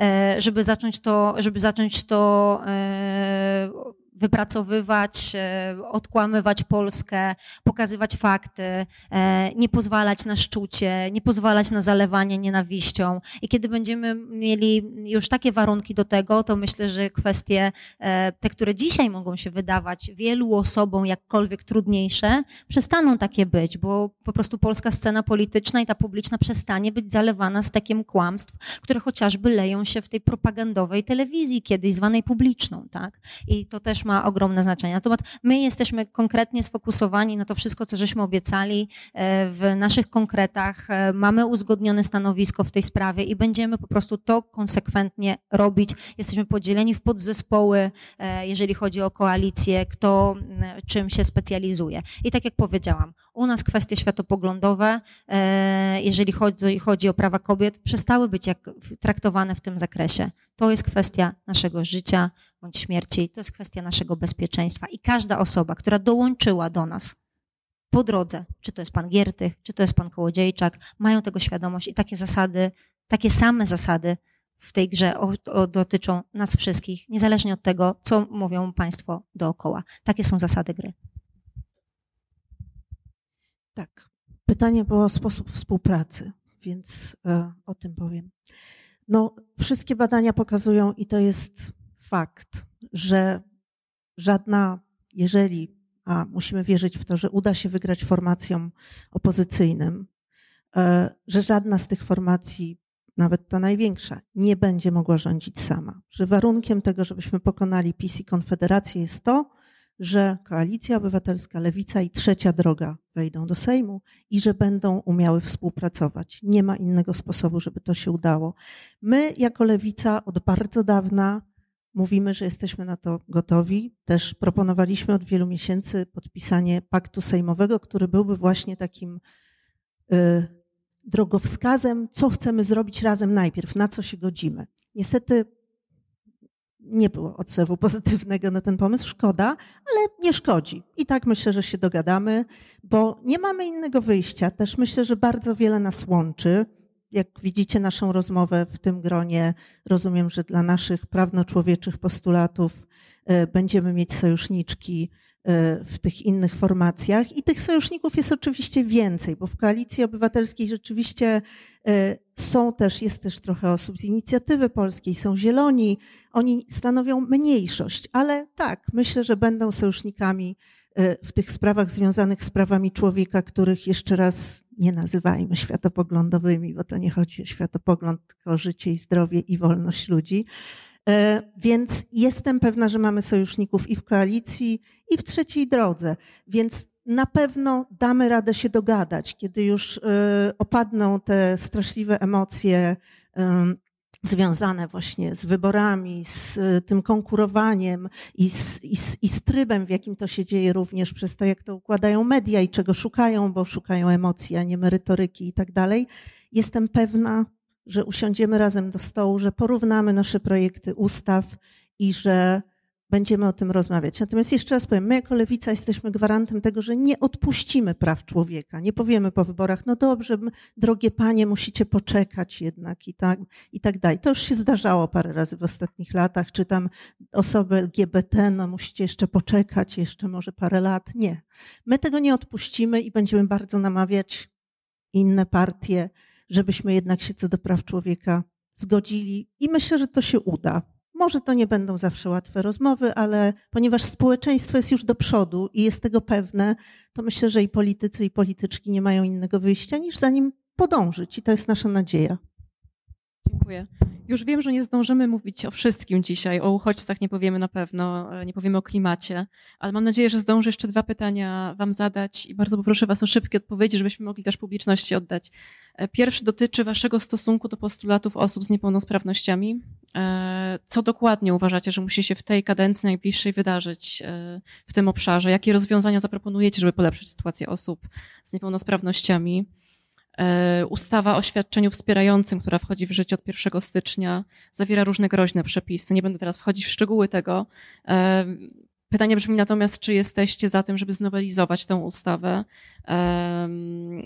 e, żeby zacząć to, żeby zacząć to wypracowywać, e, odkłamywać Polskę, pokazywać fakty, e, nie pozwalać na szczucie, nie pozwalać na zalewanie nienawiścią. I kiedy będziemy mieli już takie warunki do tego, to myślę, że kwestie, e, te, które dzisiaj mogą się wydawać wielu osobom jakkolwiek trudniejsze, przestaną takie być, bo po prostu polska scena polityczna i ta publiczna przestanie być zalewana stekiem kłamstw, które chociażby leją się w tej propagandowej telewizji, kiedyś zwanej publiczną, tak? I to też ma ogromne znaczenie. Natomiast my jesteśmy konkretnie sfokusowani na to wszystko, co żeśmy obiecali e, w naszych konkretach. E, mamy uzgodnione stanowisko w tej sprawie i będziemy po prostu to konsekwentnie robić. Jesteśmy podzieleni w podzespoły, e, jeżeli chodzi o koalicję, kto czym się specjalizuje. I tak jak powiedziałam, u nas kwestie światopoglądowe, jeżeli chodzi, chodzi o prawa kobiet, przestały być jak, traktowane w tym zakresie. To jest kwestia naszego życia bądź śmierci, to jest kwestia naszego bezpieczeństwa. I każda osoba, która dołączyła do nas po drodze, czy to jest pan Giertych, czy to jest pan Kołodziejczak, mają tego świadomość i takie zasady, takie same zasady w tej grze o, o, dotyczą nas wszystkich, niezależnie od tego, co mówią państwo dookoła. Takie są zasady gry. Tak. Pytanie było o sposób współpracy, więc e, o tym powiem. No, wszystkie badania pokazują, i to jest fakt, że żadna, jeżeli, a musimy wierzyć w to, że uda się wygrać formacjom opozycyjnym, e, że żadna z tych formacji, nawet ta największa, nie będzie mogła rządzić sama. Że warunkiem tego, żebyśmy pokonali PiS i Konfederację jest to, że Koalicja Obywatelska, Lewica i Trzecia Droga wejdą do Sejmu i że będą umiały współpracować. Nie ma innego sposobu, żeby to się udało. My, jako Lewica, od bardzo dawna mówimy, że jesteśmy na to gotowi. Też proponowaliśmy od wielu miesięcy podpisanie paktu sejmowego, który byłby właśnie takim y, drogowskazem, co chcemy zrobić razem najpierw, na co się godzimy. Niestety nie było odzewu pozytywnego na ten pomysł, szkoda, ale nie szkodzi. I tak myślę, że się dogadamy, bo nie mamy innego wyjścia. Też myślę, że bardzo wiele nas łączy. Jak widzicie naszą rozmowę w tym gronie, rozumiem, że dla naszych prawno-człowieczych postulatów e, będziemy mieć sojuszniczki e, w tych innych formacjach. I tych sojuszników jest oczywiście więcej, bo w koalicji obywatelskiej rzeczywiście e, są też, jest też trochę osób z inicjatywy polskiej, są zieloni, oni stanowią mniejszość, ale tak, myślę, że będą sojusznikami w tych sprawach związanych z prawami człowieka, których jeszcze raz nie nazywajmy światopoglądowymi, bo to nie chodzi o światopogląd, tylko o życie i zdrowie i wolność ludzi. E, więc jestem pewna, że mamy sojuszników i w koalicji, i w trzeciej drodze. Więc na pewno damy radę się dogadać, kiedy już e, opadną te straszliwe emocje związane właśnie z wyborami, z e, tym konkurowaniem i z, i, z, i z trybem, w jakim to się dzieje również przez to, jak to układają media i czego szukają, bo szukają emocji, a nie merytoryki i tak dalej. Jestem pewna, że usiądziemy razem do stołu, że porównamy nasze projekty ustaw i że będziemy o tym rozmawiać. Natomiast jeszcze raz powiem, my jako lewica jesteśmy gwarantem tego, że nie odpuścimy praw człowieka. Nie powiemy po wyborach, no dobrze, drogie panie, musicie poczekać jednak i tak, i tak dalej. To już się zdarzało parę razy w ostatnich latach, czy tam osoby LGBT, no musicie jeszcze poczekać, jeszcze może parę lat. Nie. My tego nie odpuścimy i będziemy bardzo namawiać inne partie, żebyśmy jednak się co do praw człowieka zgodzili i myślę, że to się uda. Może to nie będą zawsze łatwe rozmowy, ale ponieważ społeczeństwo jest już do przodu i jest tego pewne, to myślę, że i politycy, i polityczki nie mają innego wyjścia niż za nim podążyć. I to jest nasza nadzieja. Dziękuję. Już wiem, że nie zdążymy mówić o wszystkim dzisiaj. O uchodźcach nie powiemy na pewno, nie powiemy o klimacie, ale mam nadzieję, że zdążę jeszcze dwa pytania Wam zadać i bardzo poproszę Was o szybkie odpowiedzi, żebyśmy mogli też publiczności oddać. E, pierwszy dotyczy Waszego stosunku do postulatów osób z niepełnosprawnościami. E, co dokładnie uważacie, że musi się w tej kadencji najbliższej wydarzyć e, w tym obszarze? Jakie rozwiązania zaproponujecie, żeby polepszyć sytuację osób z niepełnosprawnościami? E, ustawa o świadczeniu wspierającym, która wchodzi w życie od 1 stycznia, zawiera różne groźne przepisy. Nie będę teraz wchodzić w szczegóły tego. E, pytanie brzmi natomiast, czy jesteście za tym, żeby znowelizować tę ustawę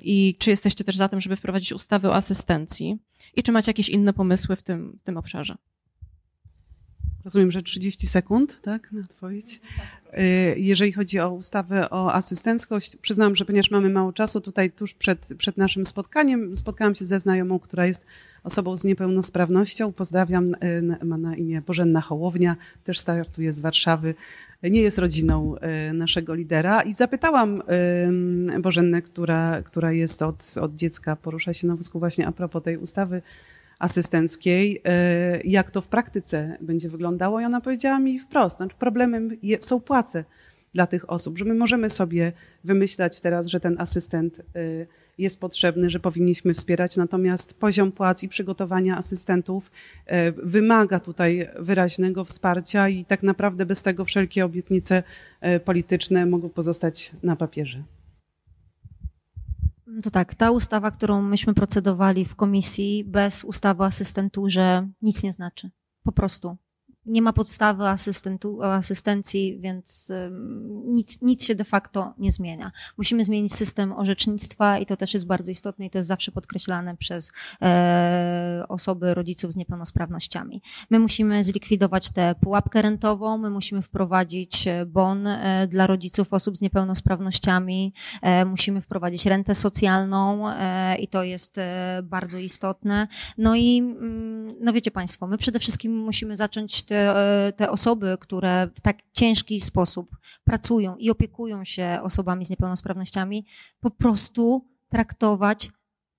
i czy jesteście też za tym, żeby wprowadzić ustawę o asystencji i czy macie jakieś inne pomysły w tym, w tym obszarze? Rozumiem, że 30 sekund, tak, na odpowiedź. Y, jeżeli chodzi o ustawę o asystenckość, przyznam, że ponieważ mamy mało czasu, tutaj tuż przed, przed naszym spotkaniem spotkałam się ze znajomą, która jest osobą z niepełnosprawnością. Pozdrawiam, y, ma na imię Bożenna Hołownia, też startuje z Warszawy. Nie jest rodziną y, naszego lidera i zapytałam Bożennę, która, która jest od, od dziecka, porusza się na wózku właśnie a propos tej ustawy, asystenckiej, e, jak to w praktyce będzie wyglądało. I ona powiedziała mi wprost, znaczy problemem są płace dla tych osób, że my możemy sobie wymyślać teraz, że ten asystent e, jest potrzebny, że powinniśmy wspierać, natomiast poziom płac i przygotowania asystentów e, wymaga tutaj wyraźnego wsparcia i tak naprawdę bez tego wszelkie obietnice polityczne mogą pozostać na papierze. To tak, ta ustawa, którą myśmy procedowali w komisji, bez ustawy o asystenturze nic nie znaczy. Po prostu nie ma podstawy asystentu, asystencji, więc nic, nic się de facto nie zmienia. Musimy zmienić system orzecznictwa i to też jest bardzo istotne i to jest zawsze podkreślane przez e, osoby, rodziców z niepełnosprawnościami. My musimy zlikwidować tę pułapkę rentową, my musimy wprowadzić e, bon e, dla rodziców osób z niepełnosprawnościami, e, musimy wprowadzić rentę socjalną e, i to jest e, bardzo istotne. No i mm, no wiecie Państwo, my przede wszystkim musimy zacząć te, te osoby, które w tak ciężki sposób pracują i opiekują się osobami z niepełnosprawnościami, po prostu traktować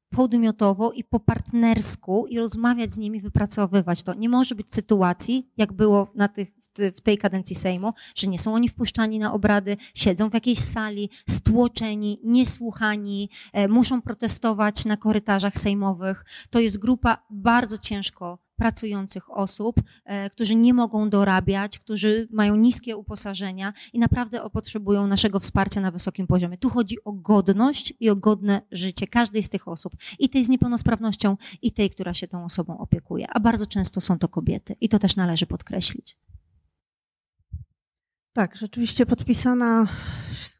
podmiotowo i po partnersku i rozmawiać z nimi, wypracowywać to. Nie może być sytuacji, jak było na tych, w tej kadencji Sejmu, że nie są oni wpuszczani na obrady, siedzą w jakiejś sali, stłoczeni, niesłuchani, e, muszą protestować na korytarzach sejmowych. To jest grupa bardzo ciężko pracujących osób, e, którzy nie mogą dorabiać, którzy mają niskie uposażenia i naprawdę potrzebują naszego wsparcia na wysokim poziomie. Tu chodzi o godność i o godne życie każdej z tych osób, i tej z niepełnosprawnością, i tej, która się tą osobą opiekuje. A bardzo często są to kobiety i to też należy podkreślić. Tak, rzeczywiście podpisana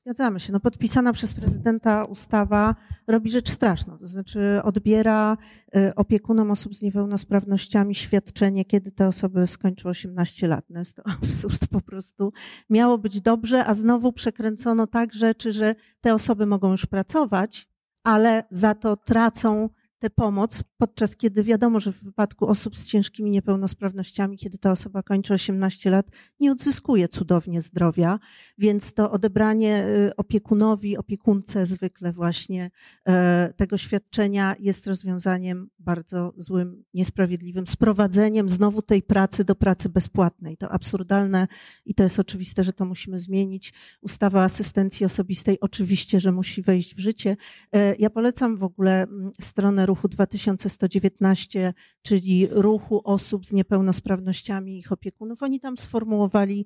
Zgadzamy się. No, podpisana przez prezydenta ustawa robi rzecz straszną. To znaczy odbiera y, opiekunom osób z niepełnosprawnościami świadczenie, kiedy te osoby skończą 18 lat. No jest to [LAUGHS] absurd po prostu. Miało być dobrze, a znowu przekręcono tak rzeczy, że te osoby mogą już pracować, ale za to tracą tę pomoc, podczas kiedy wiadomo, że w wypadku osób z ciężkimi niepełnosprawnościami, kiedy ta osoba kończy 18 lat, nie odzyskuje cudownie zdrowia, więc to odebranie y, opiekunowi, opiekunce zwykle właśnie e, tego świadczenia jest rozwiązaniem bardzo złym, niesprawiedliwym, sprowadzeniem znowu tej pracy do pracy bezpłatnej. To absurdalne i to jest oczywiste, że to musimy zmienić. Ustawa o asystencji osobistej oczywiście, że musi wejść w życie. E, ja polecam w ogóle mm, stronę ruchu 2119, czyli ruchu osób z niepełnosprawnościami i ich opiekunów. Oni tam sformułowali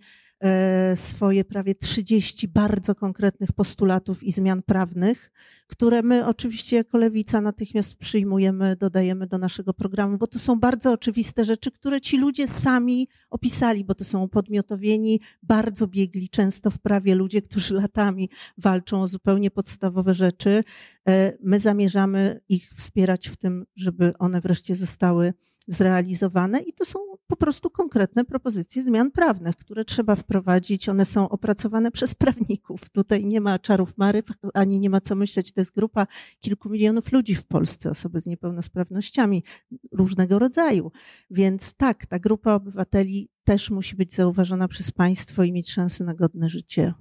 swoje prawie 30 bardzo konkretnych postulatów i zmian prawnych, które my oczywiście jako lewica natychmiast przyjmujemy, dodajemy do naszego programu, bo to są bardzo oczywiste rzeczy, które ci ludzie sami opisali, bo to są upodmiotowieni, bardzo biegli często w prawie ludzie, którzy latami walczą o zupełnie podstawowe rzeczy. E, my zamierzamy ich wspierać w tym, żeby one wreszcie zostały zrealizowane i to są po prostu konkretne propozycje zmian prawnych, które trzeba wprowadzić. One są opracowane przez prawników. Tutaj nie ma czarów mary, ani nie ma co myśleć. To jest grupa kilku milionów ludzi w Polsce, osoby z niepełnosprawnościami różnego rodzaju. Więc tak, ta grupa obywateli też musi być zauważona przez państwo i mieć szansę na godne życie.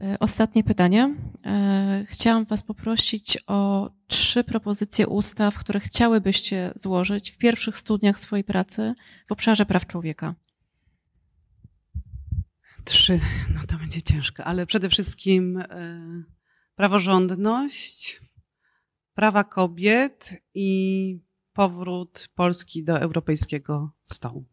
E, ostatnie pytanie. E, chciałam Was poprosić o trzy propozycje ustaw, które chciałybyście złożyć w pierwszych studniach swojej pracy w obszarze praw człowieka. Trzy, no to będzie ciężko, ale przede wszystkim e, praworządność, prawa kobiet i powrót Polski do europejskiego stołu.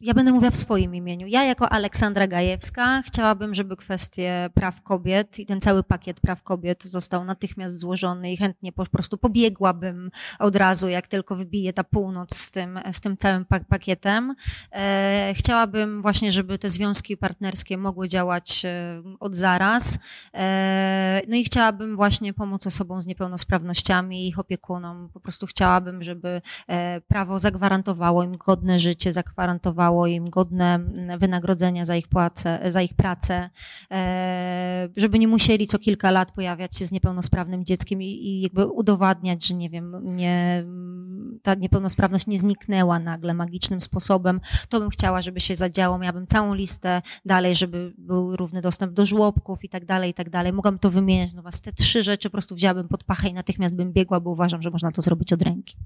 Ja będę mówiła w swoim imieniu. Ja jako Aleksandra Gajewska chciałabym, żeby kwestie praw kobiet i ten cały pakiet praw kobiet został natychmiast złożony i chętnie po prostu pobiegłabym od razu, jak tylko wybije ta północ z tym, z tym całym pakietem. E, chciałabym właśnie, żeby te związki partnerskie mogły działać e, od zaraz. E, no i chciałabym właśnie pomóc osobom z niepełnosprawnościami i ich opiekunom. Po prostu chciałabym, żeby prawo zagwarantowało im godne życie, zagwarantowało dawało im godne wynagrodzenia za ich, płacę, za ich pracę, e, żeby nie musieli co kilka lat pojawiać się z niepełnosprawnym dzieckiem i, jakby udowadniać, że nie wiem, nie, ta niepełnosprawność nie zniknęła nagle magicznym sposobem. To bym chciała, żeby się zadziało. Miałabym całą listę dalej, żeby był równy dostęp do żłobków i tak dalej, i tak dalej. Mogłabym to wymieniać. No was te trzy rzeczy po prostu wzięłabym pod pachę i natychmiast bym biegła, bo uważam, że można to zrobić od ręki.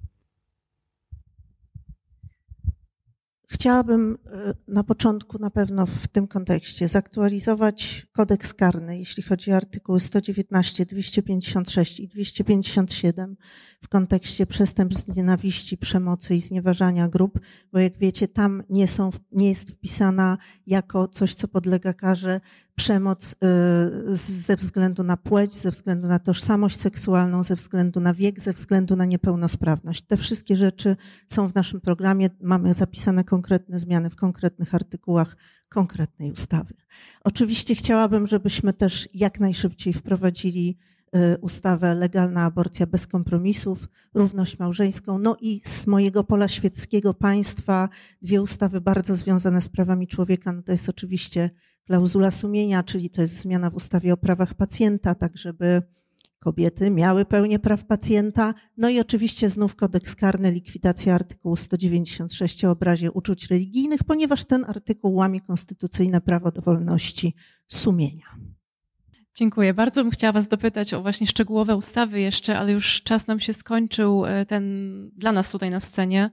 Chciałabym e, na początku na pewno w tym kontekście zaktualizować kodeks karny, jeśli chodzi o artykuły 119, 256 i 257 w kontekście przestępstw nienawiści, przemocy i znieważania grup, bo jak wiecie, tam nie, są, nie jest wpisana jako coś, co podlega karze przemoc y, ze względu na płeć, ze względu na tożsamość seksualną, ze względu na wiek, ze względu na niepełnosprawność. Te wszystkie rzeczy są w naszym programie. Mamy zapisane konkretne zmiany w konkretnych artykułach konkretnej ustawy. Oczywiście chciałabym, żebyśmy też jak najszybciej wprowadzili y, ustawę legalna aborcja bez kompromisów, równość małżeńską, no i z mojego pola świeckiego państwa dwie ustawy bardzo związane z prawami człowieka, no to jest oczywiście klauzula sumienia, czyli to jest zmiana w ustawie o prawach pacjenta, tak żeby kobiety miały pełnię praw pacjenta. No i oczywiście znów kodeks karny, likwidacja artykułu 196 o obrazie uczuć religijnych, ponieważ ten artykuł łamie konstytucyjne prawo do wolności sumienia. Dziękuję. Bardzo bym chciała Was dopytać o właśnie szczegółowe ustawy jeszcze, ale już czas nam się skończył e, ten dla nas tutaj na scenie.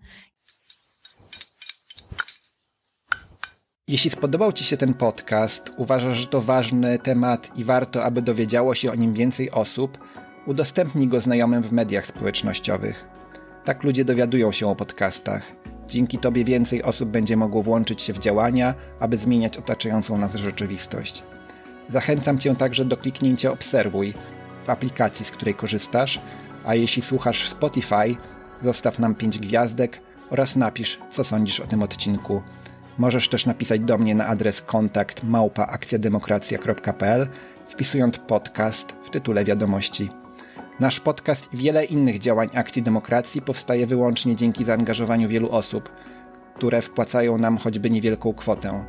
Jeśli spodobał Ci się ten podcast, uważasz, że to ważny temat i warto, aby dowiedziało się o nim więcej osób, udostępnij go znajomym w mediach społecznościowych. Tak ludzie dowiadują się o podcastach. Dzięki Tobie więcej osób będzie mogło włączyć się w działania, aby zmieniać otaczającą nas rzeczywistość. Zachęcam Cię także do kliknięcia Obserwuj w aplikacji, z której korzystasz, a jeśli słuchasz w Spotify, zostaw nam 5 gwiazdek oraz napisz, co sądzisz o tym odcinku. Możesz też napisać do mnie na adres kontakt małpaakcjademokracja.pl wpisując podcast w tytule wiadomości. Nasz podcast i wiele innych działań Akcji Demokracji powstaje wyłącznie dzięki zaangażowaniu wielu osób, które wpłacają nam choćby niewielką kwotę.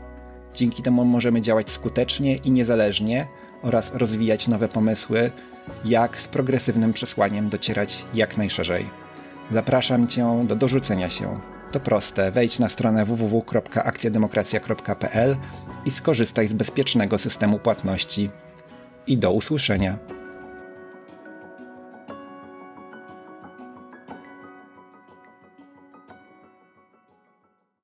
Dzięki temu możemy działać skutecznie i niezależnie oraz rozwijać nowe pomysły, jak z progresywnym przesłaniem docierać jak najszerzej. Zapraszam Cię do dorzucenia się. To proste. Wejdź na stronę www.akcjademokracja.pl i skorzystaj z bezpiecznego systemu płatności. I do usłyszenia.